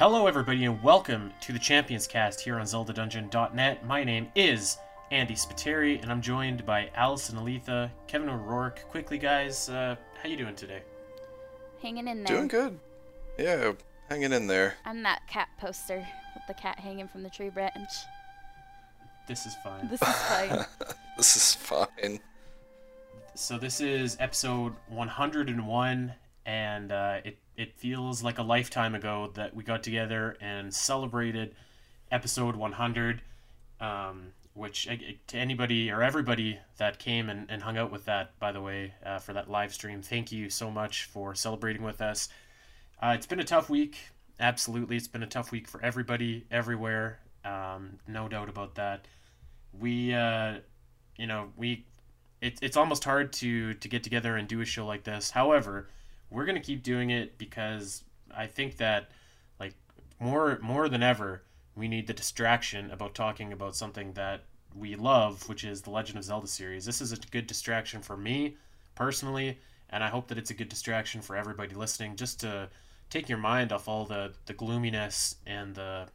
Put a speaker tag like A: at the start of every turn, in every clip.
A: Hello, everybody, and welcome to the Champions Cast here on ZeldaDungeon.net. My name is Andy Spiteri, and I'm joined by Alasyn Eletha, Kevin O'Rourke. Quickly, guys, uh, how you doing today?
B: Hanging in there.
C: Doing good. Yeah, hanging in there.
B: I'm that cat poster with the cat hanging from the tree branch.
A: This is fine.
B: This is fine.
C: This is fine.
A: So this is episode 101, and uh, it it feels like a lifetime ago that we got together and celebrated episode 100. Um, which uh, to anybody or everybody that came and, and hung out with that, by the way, uh, for that live stream, thank you so much for celebrating with us. Uh, it's been a tough week. Absolutely, it's been a tough week for everybody, everywhere. Um, no doubt about that. We, uh, you know, we it, it's almost hard to to get together and do a show like this. However, we're gonna keep doing it because I think that like more more than ever we need the distraction about talking about something that we love, which is the Legend of Zelda series. This is a good distraction for me personally, and I hope that it's a good distraction for everybody listening, just to take your mind off all the the gloominess and the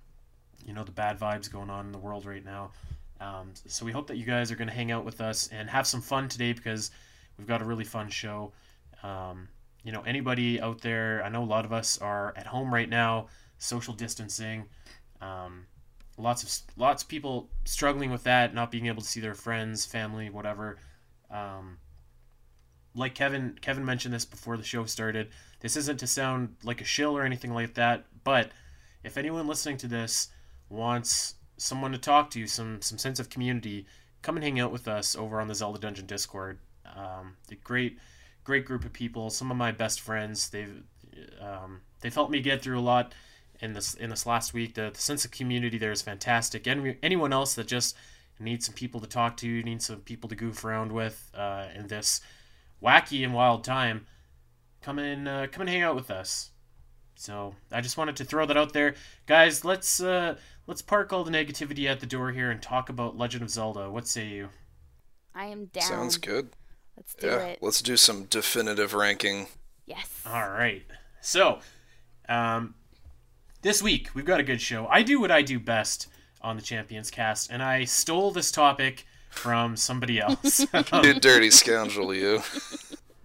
A: you know the bad vibes going on in the world right now. Um, so we hope that you guys are going to hang out with us and have some fun today because we've got a really fun show. Um, you know, anybody out there, I know a lot of us are at home right now, social distancing. Um, lots of lots of people struggling with that, not being able to see their friends, family, whatever. Um, like Kevin Kevin mentioned this before the show started. This isn't to sound like a shill or anything like that, but if anyone listening to this wants someone to talk to, some some sense of community, come and hang out with us over on the Zelda Dungeon Discord. Um, a great great group of people. Some of my best friends. They've um, they've helped me get through a lot in this in this last week. The, the sense of community there is fantastic. And anyone else that just needs some people to talk to, needs some people to goof around with uh, in this wacky and wild time, come and uh, come and hang out with us. So I just wanted to throw that out there, guys. Let's uh, let's park all the negativity at the door here and talk about Legend of Zelda. What say you?
B: I am down.
C: Sounds good.
B: Let's do
C: Yeah,
B: it.
C: let's do some definitive ranking.
B: Yes.
A: All right. So, um, this week we've got a good show. I do what I do best on the Champions Cast, and I stole this topic from somebody else.
C: You dirty scoundrel, you.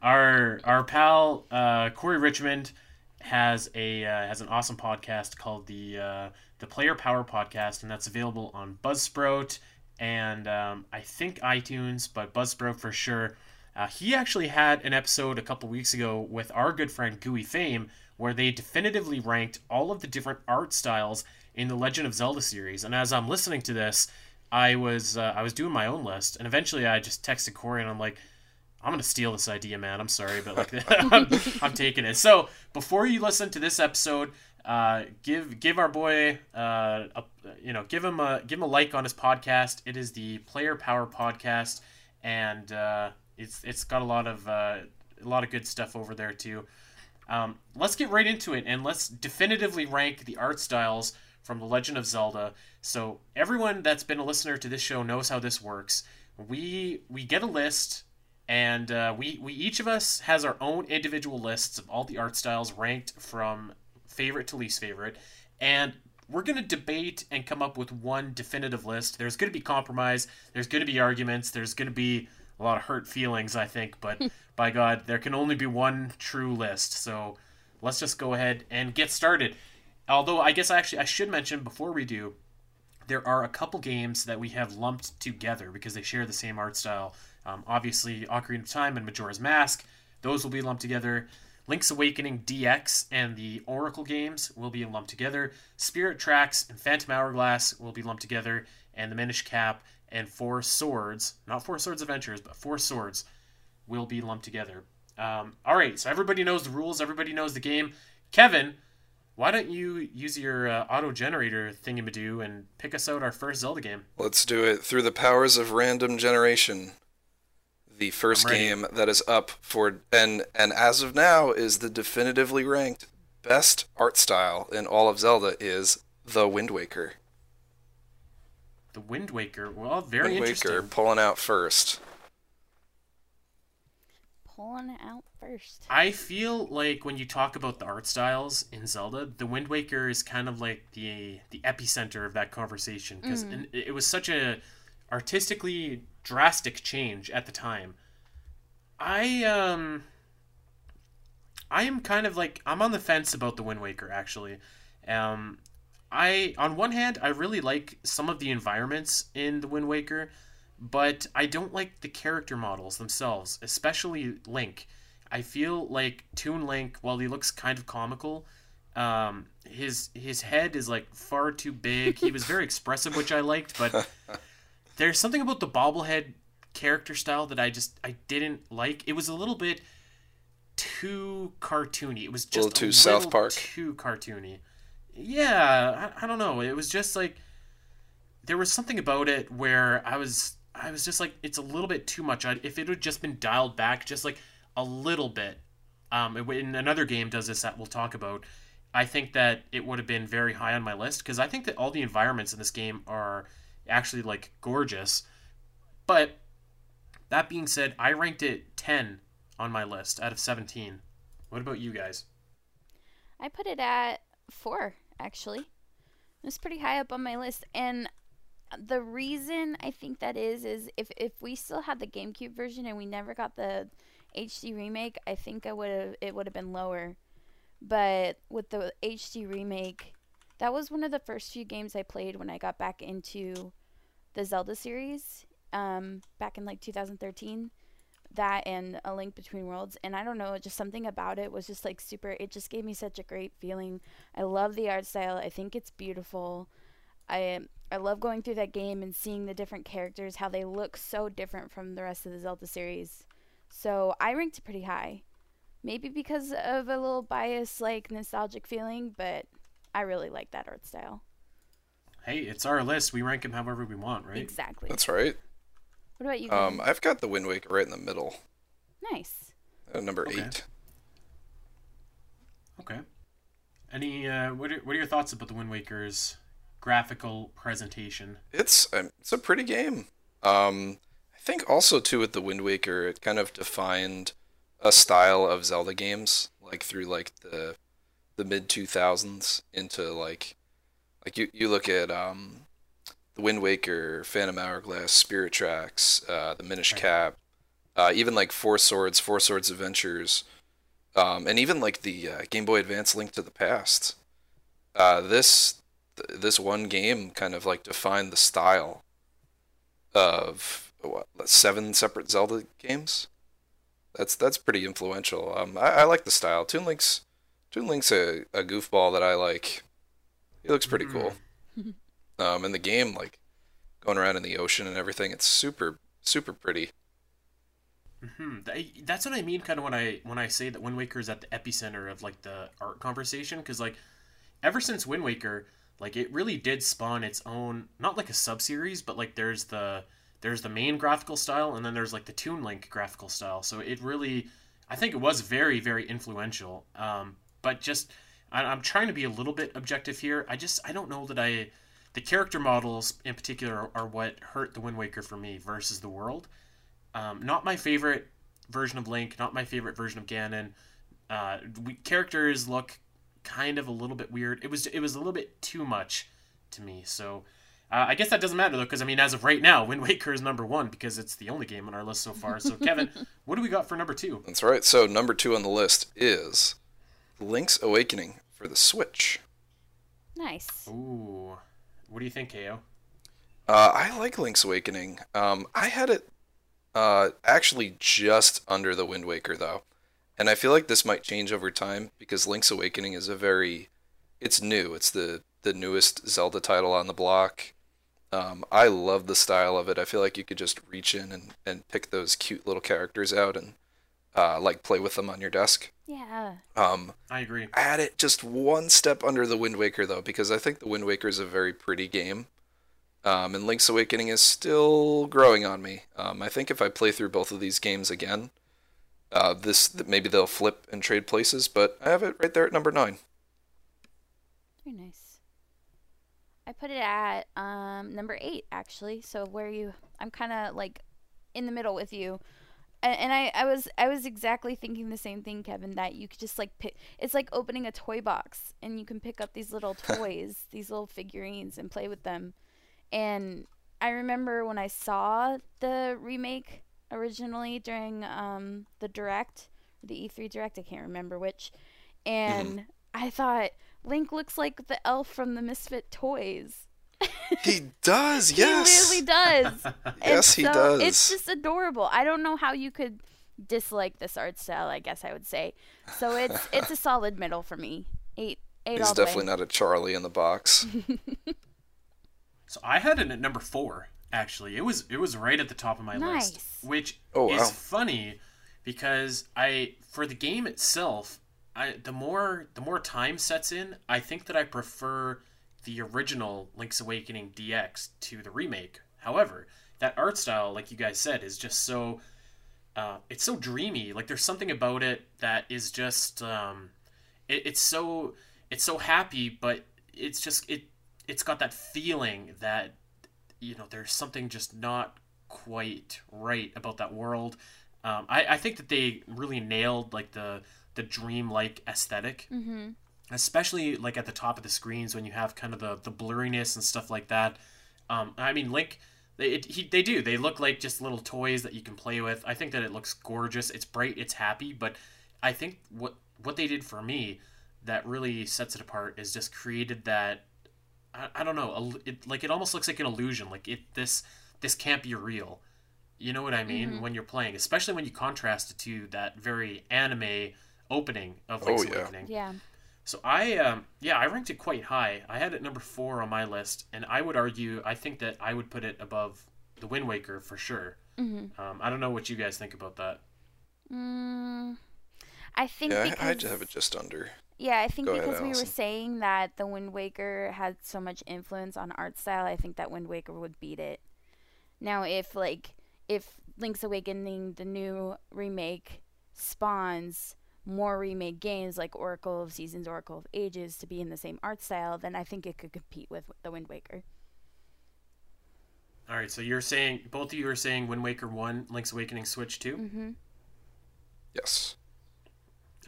A: our our pal uh, Corey Richmond has a uh, has an awesome podcast called the uh, the Player Power Podcast, and that's available on Buzzsprout and um, I think iTunes, but Buzzsprout for sure. Uh, he actually had an episode a couple weeks ago with our good friend Gooey Fame, where they definitively ranked all of the different art styles in the Legend of Zelda series. And as I'm listening to this, I was uh, I was doing my own list, and eventually I just texted Corey and I'm like, I'm gonna steal this idea, man. I'm sorry, but like I'm, I'm taking it. So before you listen to this episode, uh, give give our boy uh, a, you know give him a give him a like on his podcast. It is the Player Power Podcast, and uh, it's it's got a lot of uh, a lot of good stuff over there too. Um, let's get right into it and let's definitively rank the art styles from The Legend of Zelda. So everyone that's been a listener to this show knows how this works. We we get a list and uh, we we each of us has our own individual lists of all the art styles ranked from favorite to least favorite, and we're gonna debate and come up with one definitive list. There's gonna be compromise. There's gonna be arguments. There's gonna be a lot of hurt feelings, I think. But by God, there can only be one true list. So let's just go ahead and get started. Although I guess actually I should mention before we do, there are a couple games that we have lumped together because they share the same art style. Um, obviously, Ocarina of Time and Majora's Mask, those will be lumped together. Link's Awakening DX and the Oracle games will be lumped together. Spirit Tracks and Phantom Hourglass will be lumped together. And the Minish Cap and Four Swords, not Four Swords Adventures, but Four Swords, will be lumped together. Um, all right, so everybody knows the rules, everybody knows the game. Kevin, why don't you use your uh, auto generator thingamadoo and pick us out our first Zelda game?
C: Let's do it through the powers of random generation. The first game that is up for and and as of now is the definitively ranked best art style in all of Zelda is The Wind Waker.
A: The Wind Waker. Well, very
C: Wind
A: interesting.
C: Waker pulling out first.
B: pulling it out first.
A: I feel like when you talk about the art styles in Zelda, the Wind Waker is kind of like the the epicenter of that conversation because it was such a artistically drastic change at the time. I um I am kind of like I'm on the fence about the Wind Waker actually. Um I on one hand I really like some of the environments in the Wind Waker, but I don't like the character models themselves, especially Link. I feel like Toon Link, while he looks kind of comical, um, his his head is like far too big. He was very expressive, which I liked, but there's something about the bobblehead character style that I just I didn't like. It was a little bit too cartoony. It was just a
C: little too
A: a
C: South Park.
A: too cartoony. Yeah, I, I don't know. It was just like there was something about it where I was I was just like it's a little bit too much. I, if it had just been dialed back just like a little bit, um, when another game does this that we'll talk about, I think that it would have been very high on my list because I think that all the environments in this game are actually like gorgeous. But that being said, I ranked it 10 on my list out of 17. What about you guys?
B: I put it at four, actually. It's pretty high up on my list. And the reason I think that is is if, if we still had the GameCube version and we never got the HD remake, I think I would have it would have been lower. But with the HD remake, that was one of the first few games I played when I got back into the Zelda series, um, back in like 2013 that and a link between worlds and i don't know just something about it was just like super it just gave me such a great feeling. I love the art style. I think it's beautiful. I i love going through that game and seeing the different characters how they look so different from the rest of the zelda series. So i ranked it pretty high. Maybe because of a little bias like nostalgic feeling but i really like that art style.
A: Hey, it's our list. We rank them however we want, right?
B: exactly.
C: That's right.
B: What about you
C: Um,
B: Glenn?
C: I've got the Wind Waker right in the middle,
B: nice
C: at number
A: Okay.
C: eight.
A: Okay. Any uh, what are, what are your thoughts about the Wind Waker's graphical presentation?
C: It's um, it's a pretty game. Um, I think also too with the Wind Waker, it kind of defined a style of Zelda games, like through like the the mid two thousands into like like you you look at um the Wind Waker, Phantom Hourglass, Spirit Tracks, uh, the Minish
A: Right.
C: Cap, uh, even like Four Swords, Four Swords Adventures, um, and even like the uh, Game Boy Advance Link to the Past. Uh, this th- this one game kind of like defined the style of what seven separate Zelda games. That's that's pretty influential. Um, I, I like the style. Toon Link's Toon Link's a, a goofball that I like. He looks pretty cool. Um, and the game like going around in the ocean and everything. It's super super pretty.
A: Hmm. That's what I mean, kind of when I when I say that Wind Waker is at the epicenter of like the art conversation, because like ever since Wind Waker, like it really did spawn its own, not like a sub series, but like there's the there's the main graphical style, and then there's like the Toon Link graphical style. So it really, I think it was very very influential. Um, but just I, I'm trying to be a little bit objective here. I just I don't know that I the character models in particular are, are what hurt the Wind Waker for me versus the world. Um, not my favorite version of Link, not my favorite version of Ganon. Uh, we, characters look kind of a little bit weird. It was it was a little bit too much to me. So uh, I guess that doesn't matter though, because I mean, as of right now, Wind Waker is number one because it's the only game on our list so far. So Kevin, what do we got for number two?
C: That's right. So number two on the list is Link's Awakening for the Switch.
B: nice
A: Ooh, what do you think, Ko?
C: Uh, I like Link's Awakening. Um, I had it uh, actually just under the Wind Waker though, and I feel like this might change over time because Link's Awakening is a very, it's new. It's the the newest Zelda title on the block. Um, I love the style of it. I feel like you could just reach in and, and pick those cute little characters out and uh, like play with them on your desk.
B: Yeah
C: Um,
A: I agree.
C: I had it just one step under the Wind Waker though, because I think the Wind Waker is a very pretty game. Um, and Link's Awakening is still growing on me. Um, I think if I play through both of these games again, uh, this th- maybe they'll flip and trade places. But I have it right there at number nine.
B: Very nice. I put it at um, number eight, actually. So where you, I'm kind of like in the middle with you. And I, I was I was exactly thinking the same thing, Kevin. That you could just like pick. It's like opening a toy box, and you can pick up these little toys, these little figurines, and play with them. And I remember when I saw the remake originally during um, the direct, the E3 direct. I can't remember which, and I thought Link looks like the elf from the Misfit Toys.
C: He does, yes.
B: He really does. And
C: Yes, he does.
B: It's just adorable. I don't know how you could dislike this art style. I guess I would say. So it's it's a solid middle for me. Eight eight
C: He's
B: all the way.
C: definitely not a Charlie in the box.
A: So I had it at number four. Actually, it was it was right at the top of my
B: Nice.
A: list, which
C: Oh,
A: is
C: wow.
A: funny because I for the game itself, I the more the more time sets in, I think that I prefer the original Link's Awakening DX to the remake. However, that art style, like you guys said, is just so uh, it's so dreamy. Like there's something about it that is just um, it, it's so it's so happy, but it's just it it's got that feeling that you know there's something just not quite right about that world. Um, I, I think that they really nailed like the the dream-like aesthetic
B: Mm-hmm.
A: Especially like at the top of the screens when you have kind of the, the blurriness and stuff like that. Um, I mean, Link, they, it, he, they do. They look like just little toys that you can play with. I think that it looks gorgeous. It's bright. It's happy. But I think what what they did for me that really sets it apart is just created that. I, I don't know. It, like it almost looks like an illusion. Like it this this can't be real. You know what I mean? When you're playing, especially when you contrast it to that very anime opening of Link's
C: Oh, yeah.
A: Awakening.
B: Yeah.
A: So I, um, yeah, I ranked it quite high. I had it number four on my list, and I would argue, I think that I would put it above the Wind Waker for sure.
B: Mm-hmm.
A: Um, I don't know what you guys think about that.
B: Mm, I think
C: Yeah,
B: because
C: I, I just have it just under.
B: Yeah, I think
C: Go ahead,
B: because we were saying that the Wind Waker had so much influence on art style, I think that Wind Waker would beat it. Now, if like if Link's Awakening, the new remake, spawns more remake games like Oracle of Seasons, Oracle of Ages to be in the same art style, then I think it could compete with the Wind Waker.
A: All right, so you're saying both of you are saying Wind Waker one, Link's Awakening Switch two.
B: Mm-hmm.
C: Yes.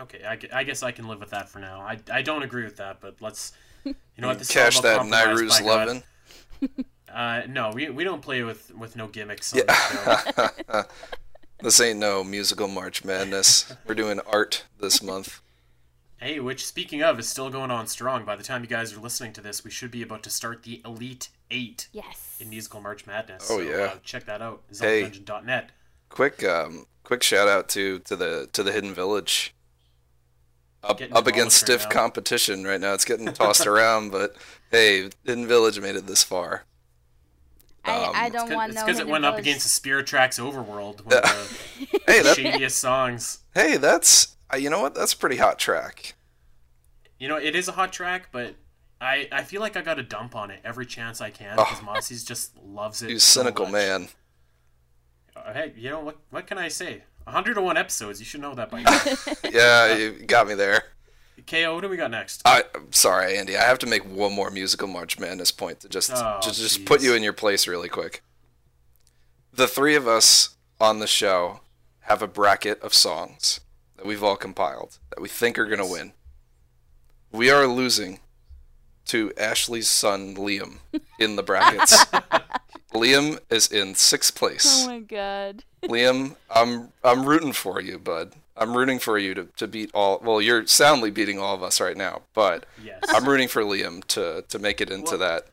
A: Okay, I, I guess I can live with that for now. I, I don't agree with that, but let's. You know what? This is
C: Cash
A: about
C: that
A: compromise,
C: Nairu's
A: by God.
C: lovin'.
A: Uh, no, we, we don't play with, with no gimmicks. On this
C: ain't no musical March Madness. We're doing art this month.
A: Hey, which speaking of is still going on strong. By the time you guys are listening to this, we should be about to start the Elite Eight
B: Yes.
A: in musical March Madness.
C: Oh,
A: so,
C: yeah.
A: uh, check that out.
C: Hey. Quick, um, quick shout out to to the to the Hidden Village. Up
A: Getting
C: up against
A: demolished right
C: stiff
A: now.
C: competition right now. It's getting tossed around, but hey, Hidden Village made it this far.
B: I,
C: Um,
B: I
A: It's
B: don't want
A: because it went up against the Spirit Tracks Overworld, one of the
C: Hey, that,
A: shadiest songs.
C: hey, that's uh, you know what? That's a pretty hot track.
A: You know, it is a hot track, but I, I feel like I got a dump on it every chance I can
C: Oh.
A: because Mozzie's just loves it.
C: He's
A: so
C: cynical
A: much.
C: man.
A: Uh, hey, you know what? What can I say? 101 episodes. You should know that by now.
C: Yeah, you got me there.
A: KO, what do we got next?
C: I, I'm sorry, Andy. I have to make one more musical March Madness point to just
A: Oh,
C: just, just put you in your place really quick. The three of us on the show have a bracket of songs that we've all compiled that we think are gonna win. We are losing to Ashley's son Liam in the brackets. Liam is in sixth place.
B: Oh my god.
C: Liam, I'm I'm rooting for you, bud. I'm rooting for you to, to beat all. Well, you're soundly beating all of us right now, but
A: yes.
C: I'm rooting for Liam to to make it into
A: Well-
C: that.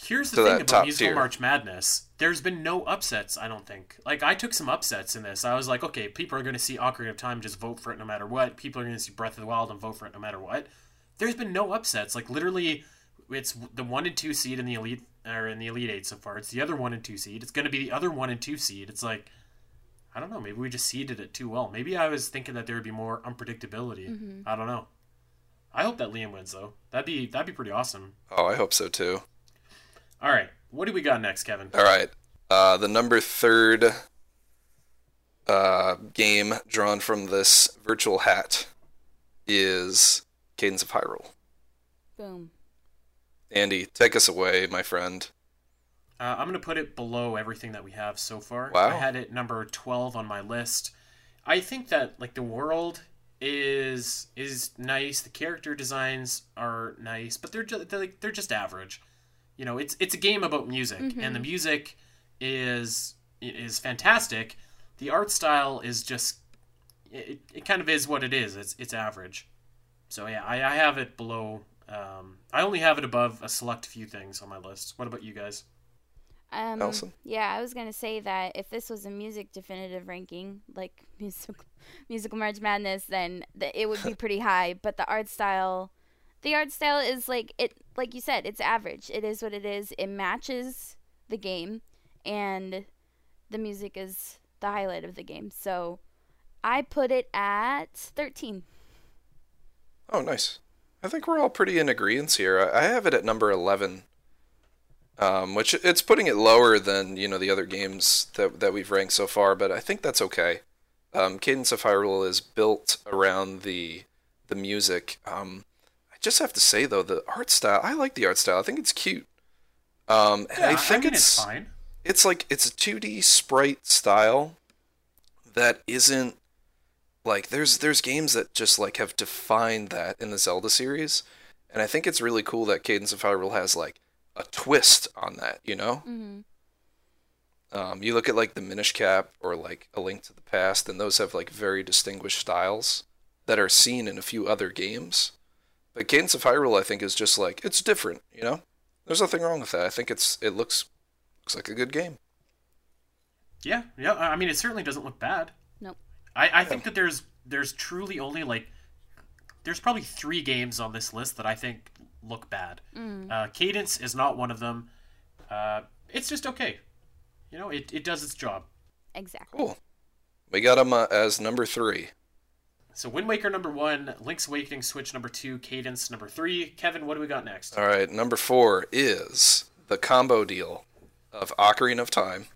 A: Here's the thing about
C: top
A: musical
C: tier.
A: March Madness. There's been no upsets, I don't think. Like I took some upsets in this. I was like, okay, people are going to see Ocarina of Time, just vote for it no matter what. People are going to see Breath of the Wild and vote for it no matter what. There's been no upsets. Like literally, it's the one and two seed in the elite or in the elite eight so far. It's the other one and two seed. It's going to be the other one and two seed. It's like. I don't know. Maybe we just seeded it too well. Maybe I was thinking that there would be more unpredictability. I don't know. I hope that Liam wins though. That'd be that'd be pretty awesome.
C: Oh, I hope so too.
A: All right, what do we got next, Kevin?
C: All right, uh, the number third uh, game drawn from this virtual hat is Cadence of Hyrule.
B: Boom.
C: Andy, take us away, my friend.
A: Uh, I'm gonna put it below everything that we have so far.
C: Wow.
A: I had it number 12 on my list. I think that like the world is is nice. The character designs are nice, but they're just they're, like, they're just average. You know, it's it's a game about music, and the music is is fantastic. The art style is just it, it kind of is what it is. It's it's average. So yeah, I, I have it below. Um, I only have it above a select few things on my list. What about you guys?
B: Um,
C: Alasyn?
B: Yeah, I was gonna say that if this was a music definitive ranking, like musical musical March Madness, then the, it would be pretty high. But the art style, the art style is like it, like you said, it's average. It is what it is. It matches the game, and the music is the highlight of the game. So I put it at thirteen.
C: Oh, nice. I think we're all pretty in agreement here. I I have it at number 11, um, which it's putting it lower than you know the other games that that we've ranked so far, but I think that's okay. Um, Cadence of Hyrule is built around the the music. Um, I just have to say though, the art style. I like the art style. I think it's cute. Um, and I think
A: mean,
C: it's
A: it's fine.
C: it's like it's a 2D sprite style that isn't like there's there's games that just like have defined that in the Zelda series, and I think it's really cool that Cadence of Hyrule has like a twist on that. You know,
B: Mm-hmm.
C: um, you look at like the Minish Cap or like A Link to the Past, and those have like very distinguished styles that are seen in a few other games. But Cadence of Hyrule, I think, is just like it's different. You know, there's nothing wrong with that. I think it's it looks looks like a good game.
A: Yeah, yeah. I I mean, it certainly doesn't look bad.
B: Nope.
A: I, I think that there's there's truly only like there's probably three games on this list that I think look bad. Uh, Cadence is not one of them. Uh, it's just okay. You know, it, it does its job.
B: Exactly.
C: Cool. We got him uh, as number three.
A: So Wind Waker number one, Link's Awakening Switch number two, Cadence number three. Kevin, what do we got next?
C: All right, number four is the combo deal of Ocarina of Time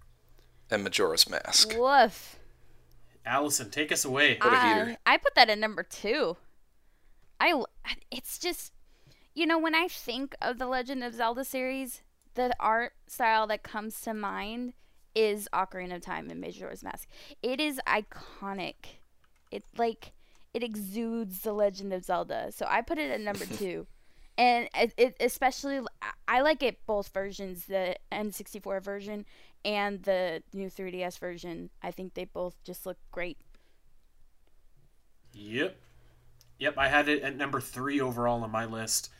C: and Majora's Mask.
B: Woof.
A: Alasyn, take us away.
C: What a
B: I,
C: heater.
B: I put that at number two. I it's just you know when I think of the Legend of Zelda series, the art style that comes to mind is Ocarina of Time and Majora's Mask. It is iconic. It like it exudes the Legend of Zelda. So I put it at number two. And it, it especially I like it both versions, the N64 version and the new 3DS version. I think they both just look great.
A: Yep. Yep, I had it at number three overall on my list.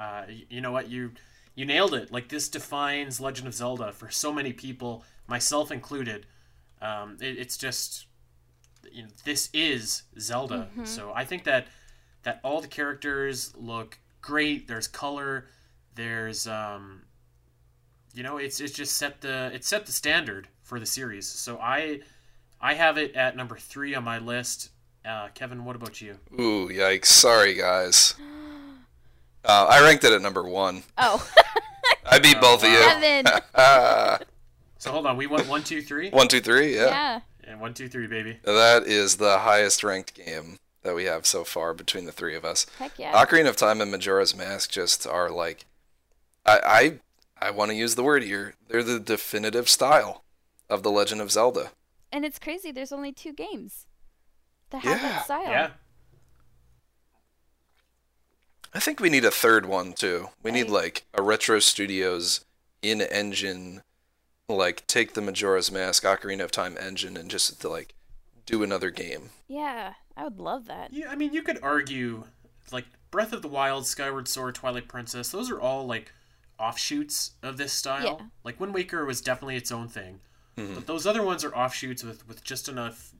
A: Uh, y- you know what? You you nailed it. Like this defines Legend of Zelda for so many people, myself included. Um, it, it's just you know, this is Zelda. So I think that that all the characters look great. There's color. There's um, you know, it's it's just set the it set the standard for the series. So I I have it at number three on my list. Uh, Kevin, what about you?
C: Ooh, yikes. Sorry, guys. Uh, I ranked it at number one.
B: Oh,
C: I beat both of you.
B: Kevin.
C: Ah,
A: So hold on, we went one, two, three,
C: one, two, three, yeah.
B: yeah.
A: and one, two, three, baby.
C: That is the highest ranked game that we have so far between the three of us.
B: Heck yeah.
C: Ocarina of Time and Majora's Mask just are like, I I, I want to use the word here. They're the definitive style of the Legend of Zelda.
B: And it's crazy. There's only two games that have
C: Yeah,
B: that style.
A: Yeah,
C: I think we need a third one too. We need like a Retro Studios in-engine, like take the Majora's Mask Ocarina of Time engine and just like do another game.
B: Yeah, I would love that.
A: yeah. I mean, you could argue like Breath of the Wild, Skyward Sword, Twilight Princess. Those are all like offshoots of this style.
B: Yeah.
A: Like Wind Waker was definitely its own thing, but those other ones are offshoots with with just enough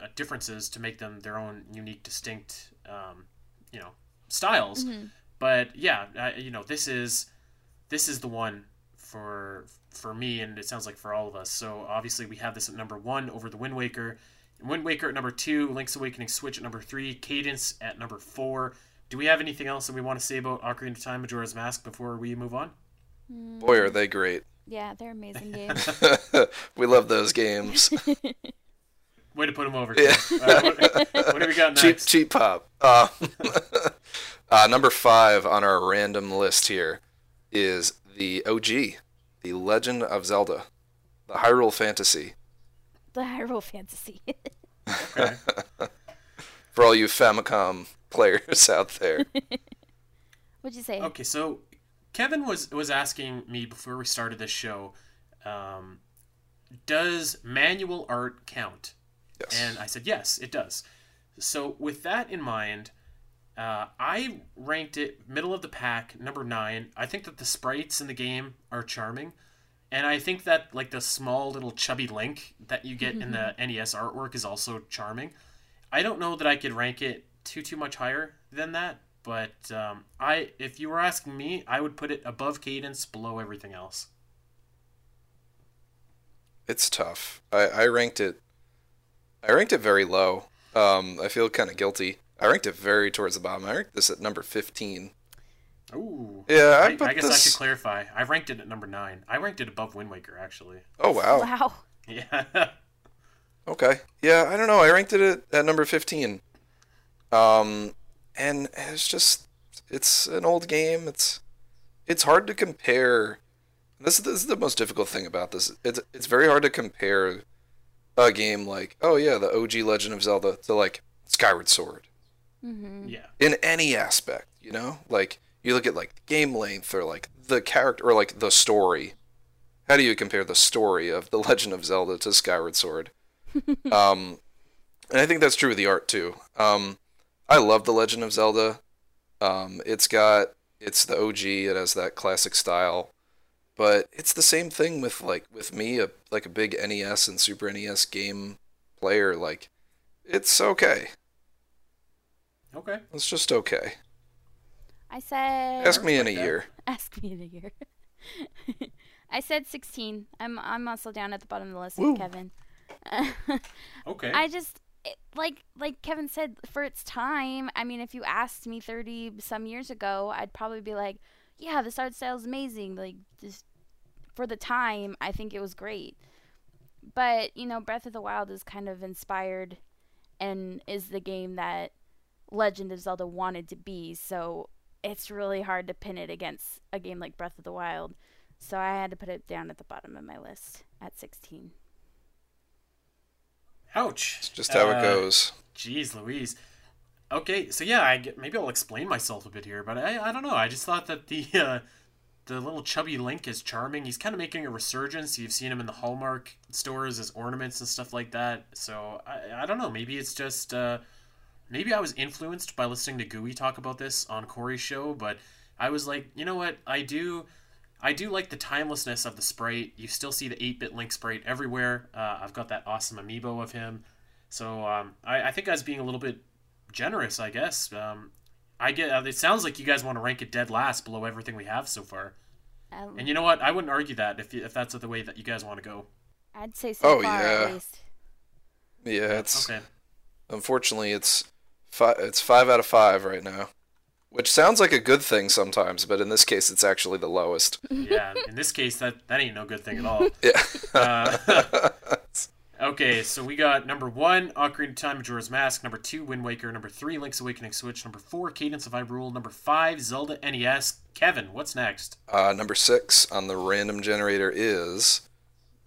A: uh, differences to make them their own unique, distinct, um, you know, styles. But yeah, uh, you know, this is this is the one for for me, and it sounds like for all of us. So obviously, we have this at number one over the Wind Waker. Wind Waker at number two, Link's Awakening Switch at number three, Cadence at number four. Do we have anything else that we want to say about Ocarina of Time, Majora's Mask before we move on?
C: Boy, are they great.
B: Yeah, they're amazing games.
C: we love those games.
A: Way to put them over. Kev. Uh, what, what do we got
C: cheap,
A: next?
C: cheap pop. Uh, uh, number five on our random list here is the OG, the Legend of Zelda, the Hyrule Fantasy.
B: the Hyrule Fantasy.
A: Okay.
C: For all you Famicom players out there.
B: What'd you say?
A: Okay, so Kevin was was asking me before we started this show, um, does manual art count?
C: Yes.
A: And I said yes, it does. So with that in mind, uh, I ranked it middle of the pack, number nine. I think that the sprites in the game are charming, and I think that like the small little chubby Link that you get in the NES artwork is also charming. I don't know that I could rank it too too much higher than that, but um, I if you were asking me, I would put it above Cadence, below everything else.
C: It's tough. I, I ranked it. I ranked it very low. Um, I feel kind of guilty. I ranked it very towards the bottom. I ranked this at number fifteen.
A: Ooh.
C: Yeah,
A: I,
C: I'd
A: I guess I should clarify. I ranked it at number nine. I ranked it above Wind Waker, actually.
C: Oh wow.
B: Wow.
A: Yeah.
C: Okay. Yeah, I don't know. I ranked it at, at number 15. Um, and it's just, it's an old game. It's, it's hard to compare. This, this is the most difficult thing about this. It's, it's very hard to compare a game like, oh yeah, the OG Legend of Zelda to like Skyward Sword
B: Mm-hmm.
A: yeah.
C: in any aspect, you know? Like, you look at like game length or like the character or like the story. How do you compare the story of The Legend of Zelda to Skyward Sword? um, and I think that's true with the art too. Um, I love The Legend of Zelda. Um, it's got it's the OG. It has that classic style, but it's the same thing with like with me, a like a big NES and Super NES game player. Like, it's okay.
A: Okay.
C: It's just okay.
B: I said.
C: Ask me in a year.
B: Ask me in a year. I said 16. I'm I'm also down at the bottom of the list
C: Woo.
B: with Kevin.
A: Okay.
B: I just it, like like Kevin said for its time. I mean, if you asked me 30 some years ago, I'd probably be like, "Yeah, this art style is amazing." Like just for the time, I think it was great. But, you know, Breath of the Wild is kind of inspired and is the game that Legend of Zelda wanted to be. So, it's really hard to pin it against a game like Breath of the Wild. So, I had to put it down at the bottom of my list at 16.
A: Ouch.
C: It's just how
A: Uh,
C: it goes.
A: Jeez Louise. Okay, so yeah, I get, maybe I'll explain myself a bit here, but I, I don't know. I just thought that the uh, the little chubby Link is charming. He's kind of making a resurgence. You've seen him in the Hallmark stores as ornaments and stuff like that. So I, I don't know. Maybe it's just uh, maybe I was influenced by listening to Gooey talk about this on Corey's show, but I was like, you know what? I do. I do like the timelessness of the sprite. You still see the 8-bit Link sprite everywhere. Uh, I've got that awesome amiibo of him. So um, I, I think I was being a little bit generous, I guess. Um, I get. Uh, it sounds like you guys want to rank it dead last below everything we have so far.
B: Um,
A: And you know what? I wouldn't argue that if, if that's the way that you guys want to go.
B: I'd say so
C: Oh,
B: far
C: yeah.
B: at least.
C: Yeah, it's
A: Okay.
C: unfortunately it's five. It's five out of five right now, which sounds like a good thing sometimes, but in this case, it's actually the lowest.
A: Yeah. In this case, that that ain't no good thing at all.
C: Yeah.
A: Uh, okay, so we got number one, Ocarina of Time, Majora's Mask. Number two, Wind Waker. Number three, Link's Awakening Switch. Number four, Cadence of Hyrule. Number five, Zelda NES. Kevin, what's next?
C: uh, number six on the random generator is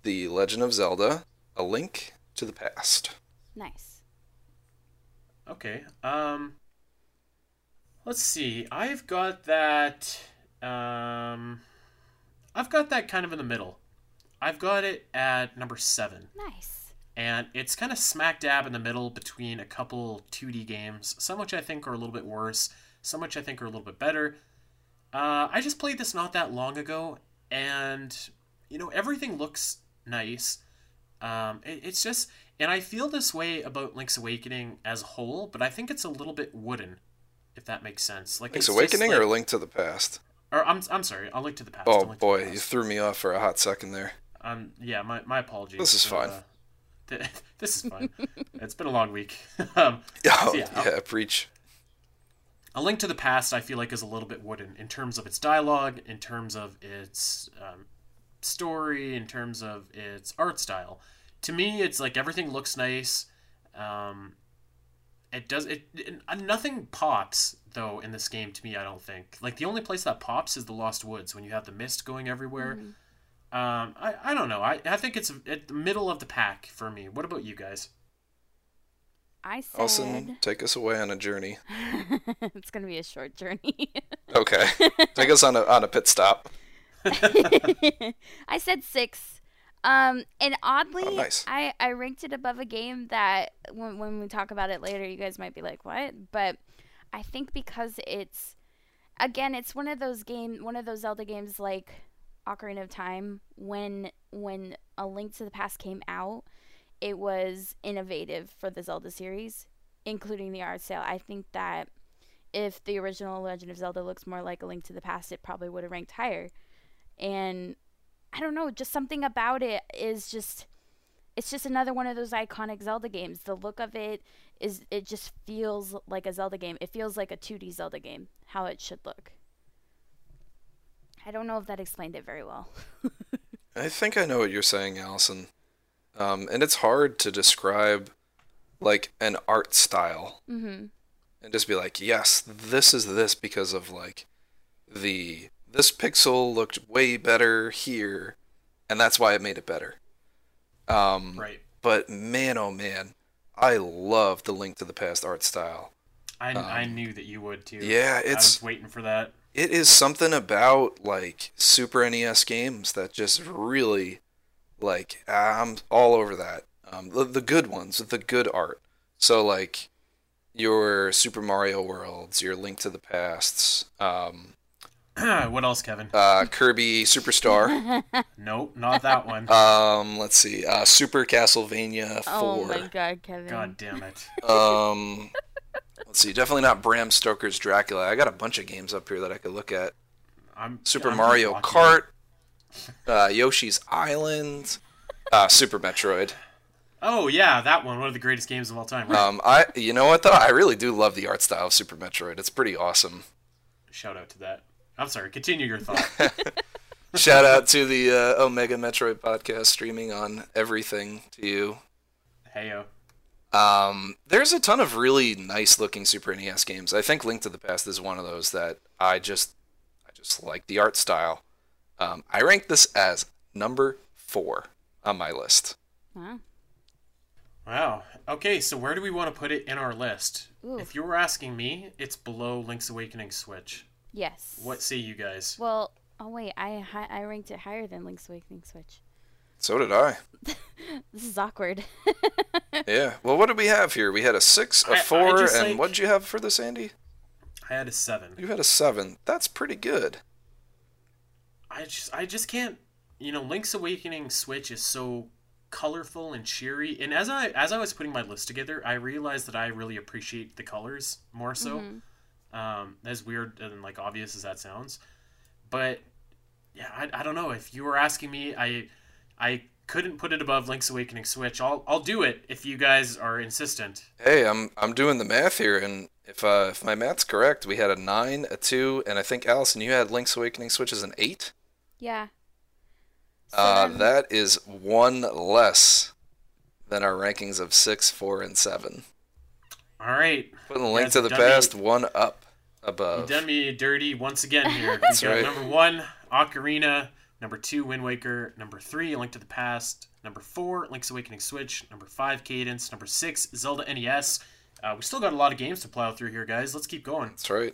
C: the Legend of Zelda: A Link to the Past.
B: Nice.
A: Okay. Um let's see. I've got that um I've got that kind of in the middle. I've got it at number 7.
B: Nice.
A: And it's kind of smack dab in the middle between a couple 2D games, some which I think are a little bit worse, some which I think are a little bit better. Uh, I just played this not that long ago, and you know everything looks nice. Um, it, it's just, and I feel this way about Link's Awakening as a whole, but I think it's a little bit wooden, if that makes sense. Like
C: Link's Awakening
A: like-
C: or Link to the Past?
A: or I'm I'm sorry, I'll link to the past.
C: Oh
A: I'll link to the
C: boy,
A: past.
C: you threw me off for a hot second there.
A: Um, yeah, my, my apologies.
C: This is fine.
A: Uh, th- this is fun. it's been a long week. um,
C: Oh
A: yeah,
C: yeah,
A: I'll-
C: preach.
A: a Link to the Past, I feel like, is a little bit wooden in terms of its dialogue, in terms of its um, story, in terms of its art style. To me, it's like everything looks nice. Um, it does it, it. Nothing pops though in this game to me. I don't think. Like the only place that pops is the Lost Woods when you have the mist going everywhere.
B: Mm-hmm.
A: Um, I, I don't know. I, I think it's at the middle of the pack for me. What about you guys?
B: I said
C: Alasyn, take us away on a journey.
B: it's gonna be a short journey.
C: Okay, take us on a on a pit stop.
B: I said six. Um, and oddly,
C: Oh, nice.
B: I, I ranked it above a game that when, when we talk about it later, you guys might be like, what? But I think because it's, again, it's one of those game, one of those Zelda games like Ocarina of Time. When when A Link to the Past came out, it was innovative for the Zelda series, including the art style. I think that if the original Legend of Zelda looks more like A Link to the Past, it probably would have ranked higher. And I don't know, just something about it is just it's just another one of those iconic Zelda games. The look of it is it just feels like a Zelda game. It feels like a 2D Zelda game, how it should look. I don't know if that explained it very well.
C: I think I know what you're saying, Alasyn. Um, and it's hard to describe like an art style
B: mm-hmm.
C: and just be like, yes, this is this because of like the this pixel looked way better here, and that's why it made it better. Um,
A: Right.
C: But man, oh man, I love the Link to the Past art style.
A: I, I knew that you would too.
C: Yeah, it's
A: I
C: it's
A: was waiting for that.
C: It is something about like Super NES games that just really like I'm all over that. Um, the, the good ones, the good art. So like your Super Mario Worlds, your Link to the Pasts, um,
A: what else, Kevin?
C: uh, Kirby Superstar.
A: nope, not that one.
C: um, let's see, uh, Super Castlevania
B: Oh
C: Four.
B: my god, Kevin.
A: God damn it.
C: Um, let's see, definitely not Bram Stoker's Dracula. I got a bunch of games up here that I could look at.
A: I'm
C: Super
A: I'm
C: Mario Kart, uh, Yoshi's Island, uh, Super Metroid.
A: Oh yeah, that one. One of the greatest games of all time. Right?
C: Um, I, you know what though, I really do love the art style of Super Metroid. It's pretty awesome.
A: Shout out to that. I'm sorry. Continue your thought.
C: Shout out to the uh, Omega Metroid podcast streaming on everything to you.
A: Heyo.
C: Um, there's a ton of really nice looking Super NES games. I think Link to the Past is one of those that I just, I just like the art style. Um, I rank this as number four on my list.
B: Wow.
A: Wow. Okay, so where do we want to put it in our list?
B: Ooh.
A: If you were asking me, it's below Link's Awakening Switch.
B: Yes.
A: What say you guys?
B: Well, oh wait, I I ranked it higher than Link's Awakening Switch.
C: So did I.
B: This is awkward.
C: Yeah. Well, what did we have here? We had a six,
A: I-
C: a
A: I
C: four,
A: just,
C: and
A: like-
C: what'd you have for this, Andy?
A: I had a seven.
C: You had a seven. That's pretty good.
A: I just I just can't you know Link's Awakening Switch is so colorful and cheery and as I as I was putting my list together I realized that I really appreciate the colors more so um as weird and like obvious as that sounds but yeah I, I don't know if you were asking me I I couldn't put it above Link's Awakening Switch I'll I'll do it if you guys are insistent
C: Hey, I'm I'm doing the math here, and if uh, if my math's correct, we had a nine, a two, and I think Alasyn, you had Link's Awakening Switch as an eight.
B: yeah.
C: Uh,
B: Seven.
C: that is one less than our rankings of six, four, and seven.
A: all right
C: Putting the Link to the
A: done me-
C: Past one up
A: You
C: above.
A: done me dirty once again here. We got
C: right.
A: number one, Ocarina. Number two, Wind Waker. Number three, Link to the Past. Number four, Link's Awakening Switch. Number five, Cadence. Number six, Zelda NES. Uh, we still got a lot of games to plow through here, guys. Let's keep going.
C: That's right.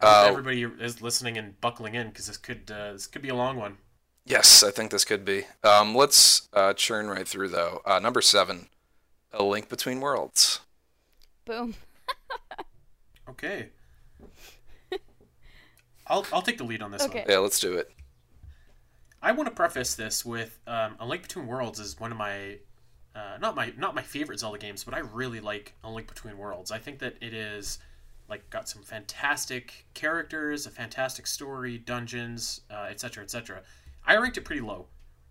C: Uh,
A: everybody is listening and buckling in because this could uh, this could be a long one.
C: yes, I think this could be. Um, let's uh, churn right through though. Uh, number seven, A Link Between Worlds.
B: Boom.
A: Okay. I'll I'll take the lead on this
B: Okay.
A: one.
C: Yeah, let's do it.
A: I want to preface this with um, A Link Between Worlds is one of my uh, not my not my favorite Zelda games, but I really like A Link Between Worlds. I think that it is like got some fantastic characters, a fantastic story, dungeons, uh, etc., etc. I ranked it pretty low.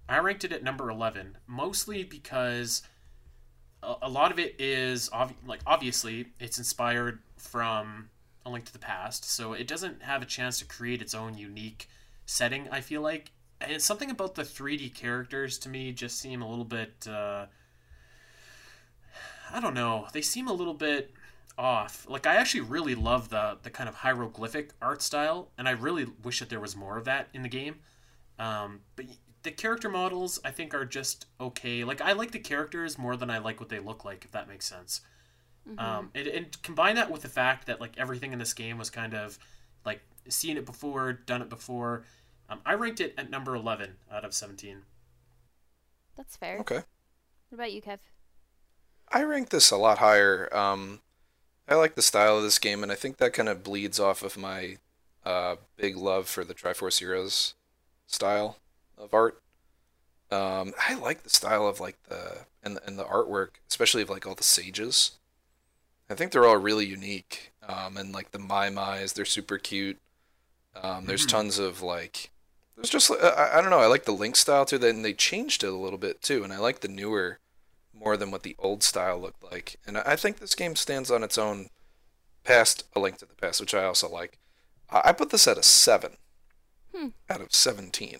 A: I ranked it at number eleven, mostly because a, a lot of it is like obviously it's inspired from A Link to the Past, so it doesn't have a chance to create its own unique setting. I feel like, and something about the 3D characters to me just seem a little bit. Uh, I don't know. They seem a little bit off. Like I actually really love the the kind of hieroglyphic art style, and I really wish that there was more of that in the game. Um, but the character models I think are just okay. Like I like the characters more than I like what they look like, if that makes sense.
B: Mm-hmm.
A: Um, and, and combine that with the fact that like everything in this game was kind of like seen it before, done it before. Um, I ranked it at number eleven out of seventeen.
B: That's fair.
C: Okay.
B: What about you, Kev?
C: I rank this a lot higher. Um, I like the style of this game, and I think that kind of bleeds off of my uh, big love for the Triforce Heroes style of art. Um, I like the style of like the and and the artwork, especially of like all the sages. I think they're all really unique. Um, and like the Maiamai's, they're super cute. Um, there's
A: Mhm.
C: tons of like, there's just uh, I, I don't know. I like the Link style too. Then they changed it a little bit too, and I like the newer more than what the old style looked like. And I I think this game stands on its own past A Link to the Past, which I also like. I I put this at a seven
B: Hmm.
C: out of seventeen,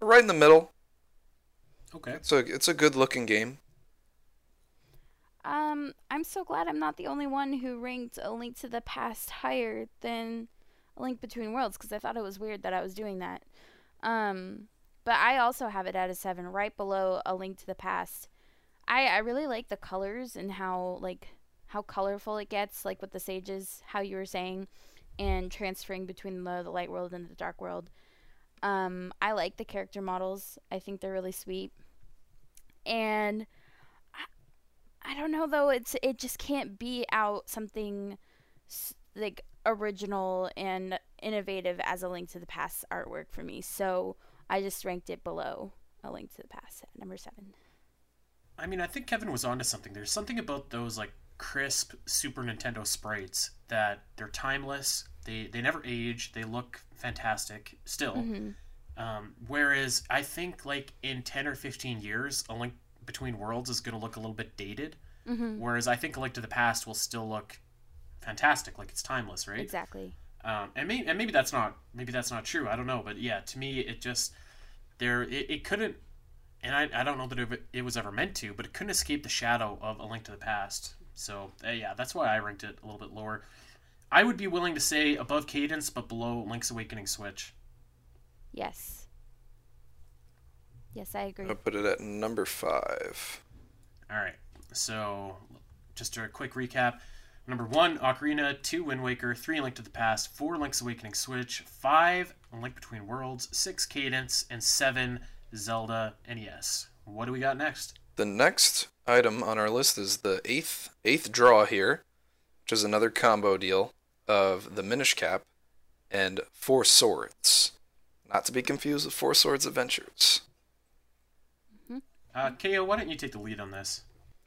C: right in the middle.
A: Okay.
C: It's a it's a good looking game.
B: Um, I'm so glad I'm not the only one who ranked A Link to the Past higher than A Link Between Worlds because I thought it was weird that I was doing that. Um, but I also have it at a seven, right below A Link to the Past. I I really like the colors and how like how colorful it gets, like with the sages, how you were saying, and transferring between the the light world and the dark world. Um, I like the character models. I think they're really sweet. And I I don't know though. It's it just can't be out something like original and innovative as a Link to the Past artwork for me. So I just ranked it below a Link to the Past at number seven.
A: I mean, I think Kevin was onto something. There's something about those like crisp Super Nintendo sprites that they're timeless. They they never age. They look fantastic still.
B: hmm
A: Um, whereas I think like in ten or fifteen years, A Link Between Worlds is going to look a little bit dated.
B: hmm
A: Whereas I think A Link to the Past will still look fantastic, like it's timeless, right?
B: Exactly.
A: Um, and maybe and maybe that's not maybe that's not true. I don't know, but yeah, to me it just there it, it couldn't, and I, I don't know that it, it was ever meant to, but it couldn't escape the shadow of A Link to the Past. So uh, yeah, that's why I ranked it a little bit lower. I would be willing to say above Cadence, but below Link's Awakening Switch.
B: Yes. Yes, I agree.
C: I'll put it at number five.
A: All right, so just a quick recap. Number one, Ocarina. Two, Wind Waker. Three, Link to the Past. Four, Link's Awakening Switch. Five, Link Between Worlds. Six, Cadence. And seven, Zelda NES. What do we got next?
C: The next item on our list is the eighth eighth draw here, which is another combo deal of the Minish Cap and Four Swords. Not to be confused with Four Swords Adventures.
A: Uh, KO, why don't you take the lead on this?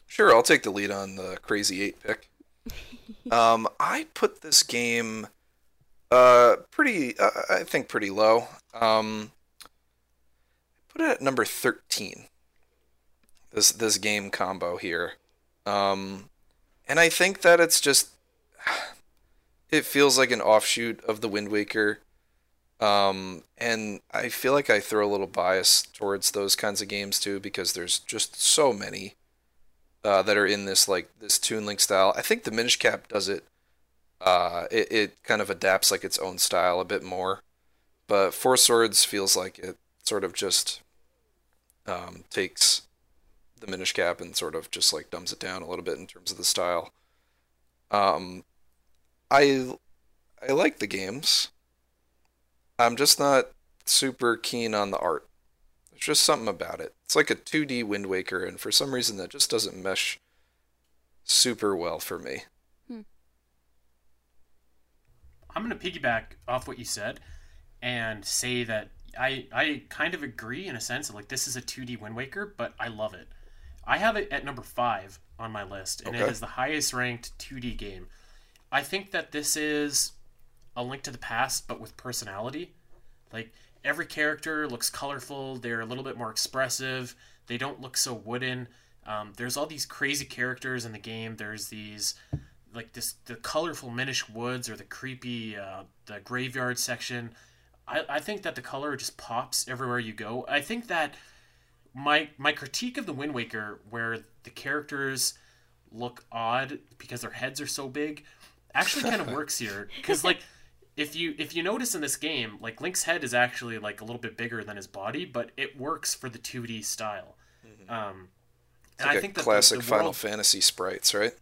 C: Sure, I'll take the lead on the Crazy Eight pick. um, I put this game, uh, pretty, uh, I think pretty low. Um, I put it at number thirteen. This this game combo here, um, and I think that it's just, it feels like an offshoot of the Wind Waker. Um, and I feel like I throw a little bias towards those kinds of games too because there's just so many uh, that are in this like this Toon Link style. I think the Minish Cap does it. Uh, it it kind of adapts like its own style a bit more, but Four Swords feels like it sort of just um, takes the Minish Cap and sort of just like dumbs it down a little bit in terms of the style. Um, I I like the games. I'm just not super keen on the art. There's just something about it. It's like a 2D Wind Waker, and for some reason that just doesn't mesh super well for me. Hmm.
A: I'm going to piggyback off what you said and say that I I kind of agree in a sense. That like this is a 2D Wind Waker, but I love it. I have it at number five on my list, and it
C: Okay.
A: is the highest ranked 2D game. I think that this is a link to the past, but with personality. Like every character looks colorful. They're a little bit more expressive. They don't look so wooden. Um, there's all these crazy characters in the game. There's these like this the colorful Minish woods or the creepy uh, the graveyard section. I, I think that the color just pops everywhere you go. I think that my my critique of the Wind Waker, where the characters look odd because their heads are so big, actually kind of works here. Because like if you if you notice in this game, like Link's head is actually like a little bit bigger than his body, but it works for the 2D style. Um, and
C: like
A: I think the-
C: classic
A: the
C: Final
A: world-
C: Fantasy sprites, right?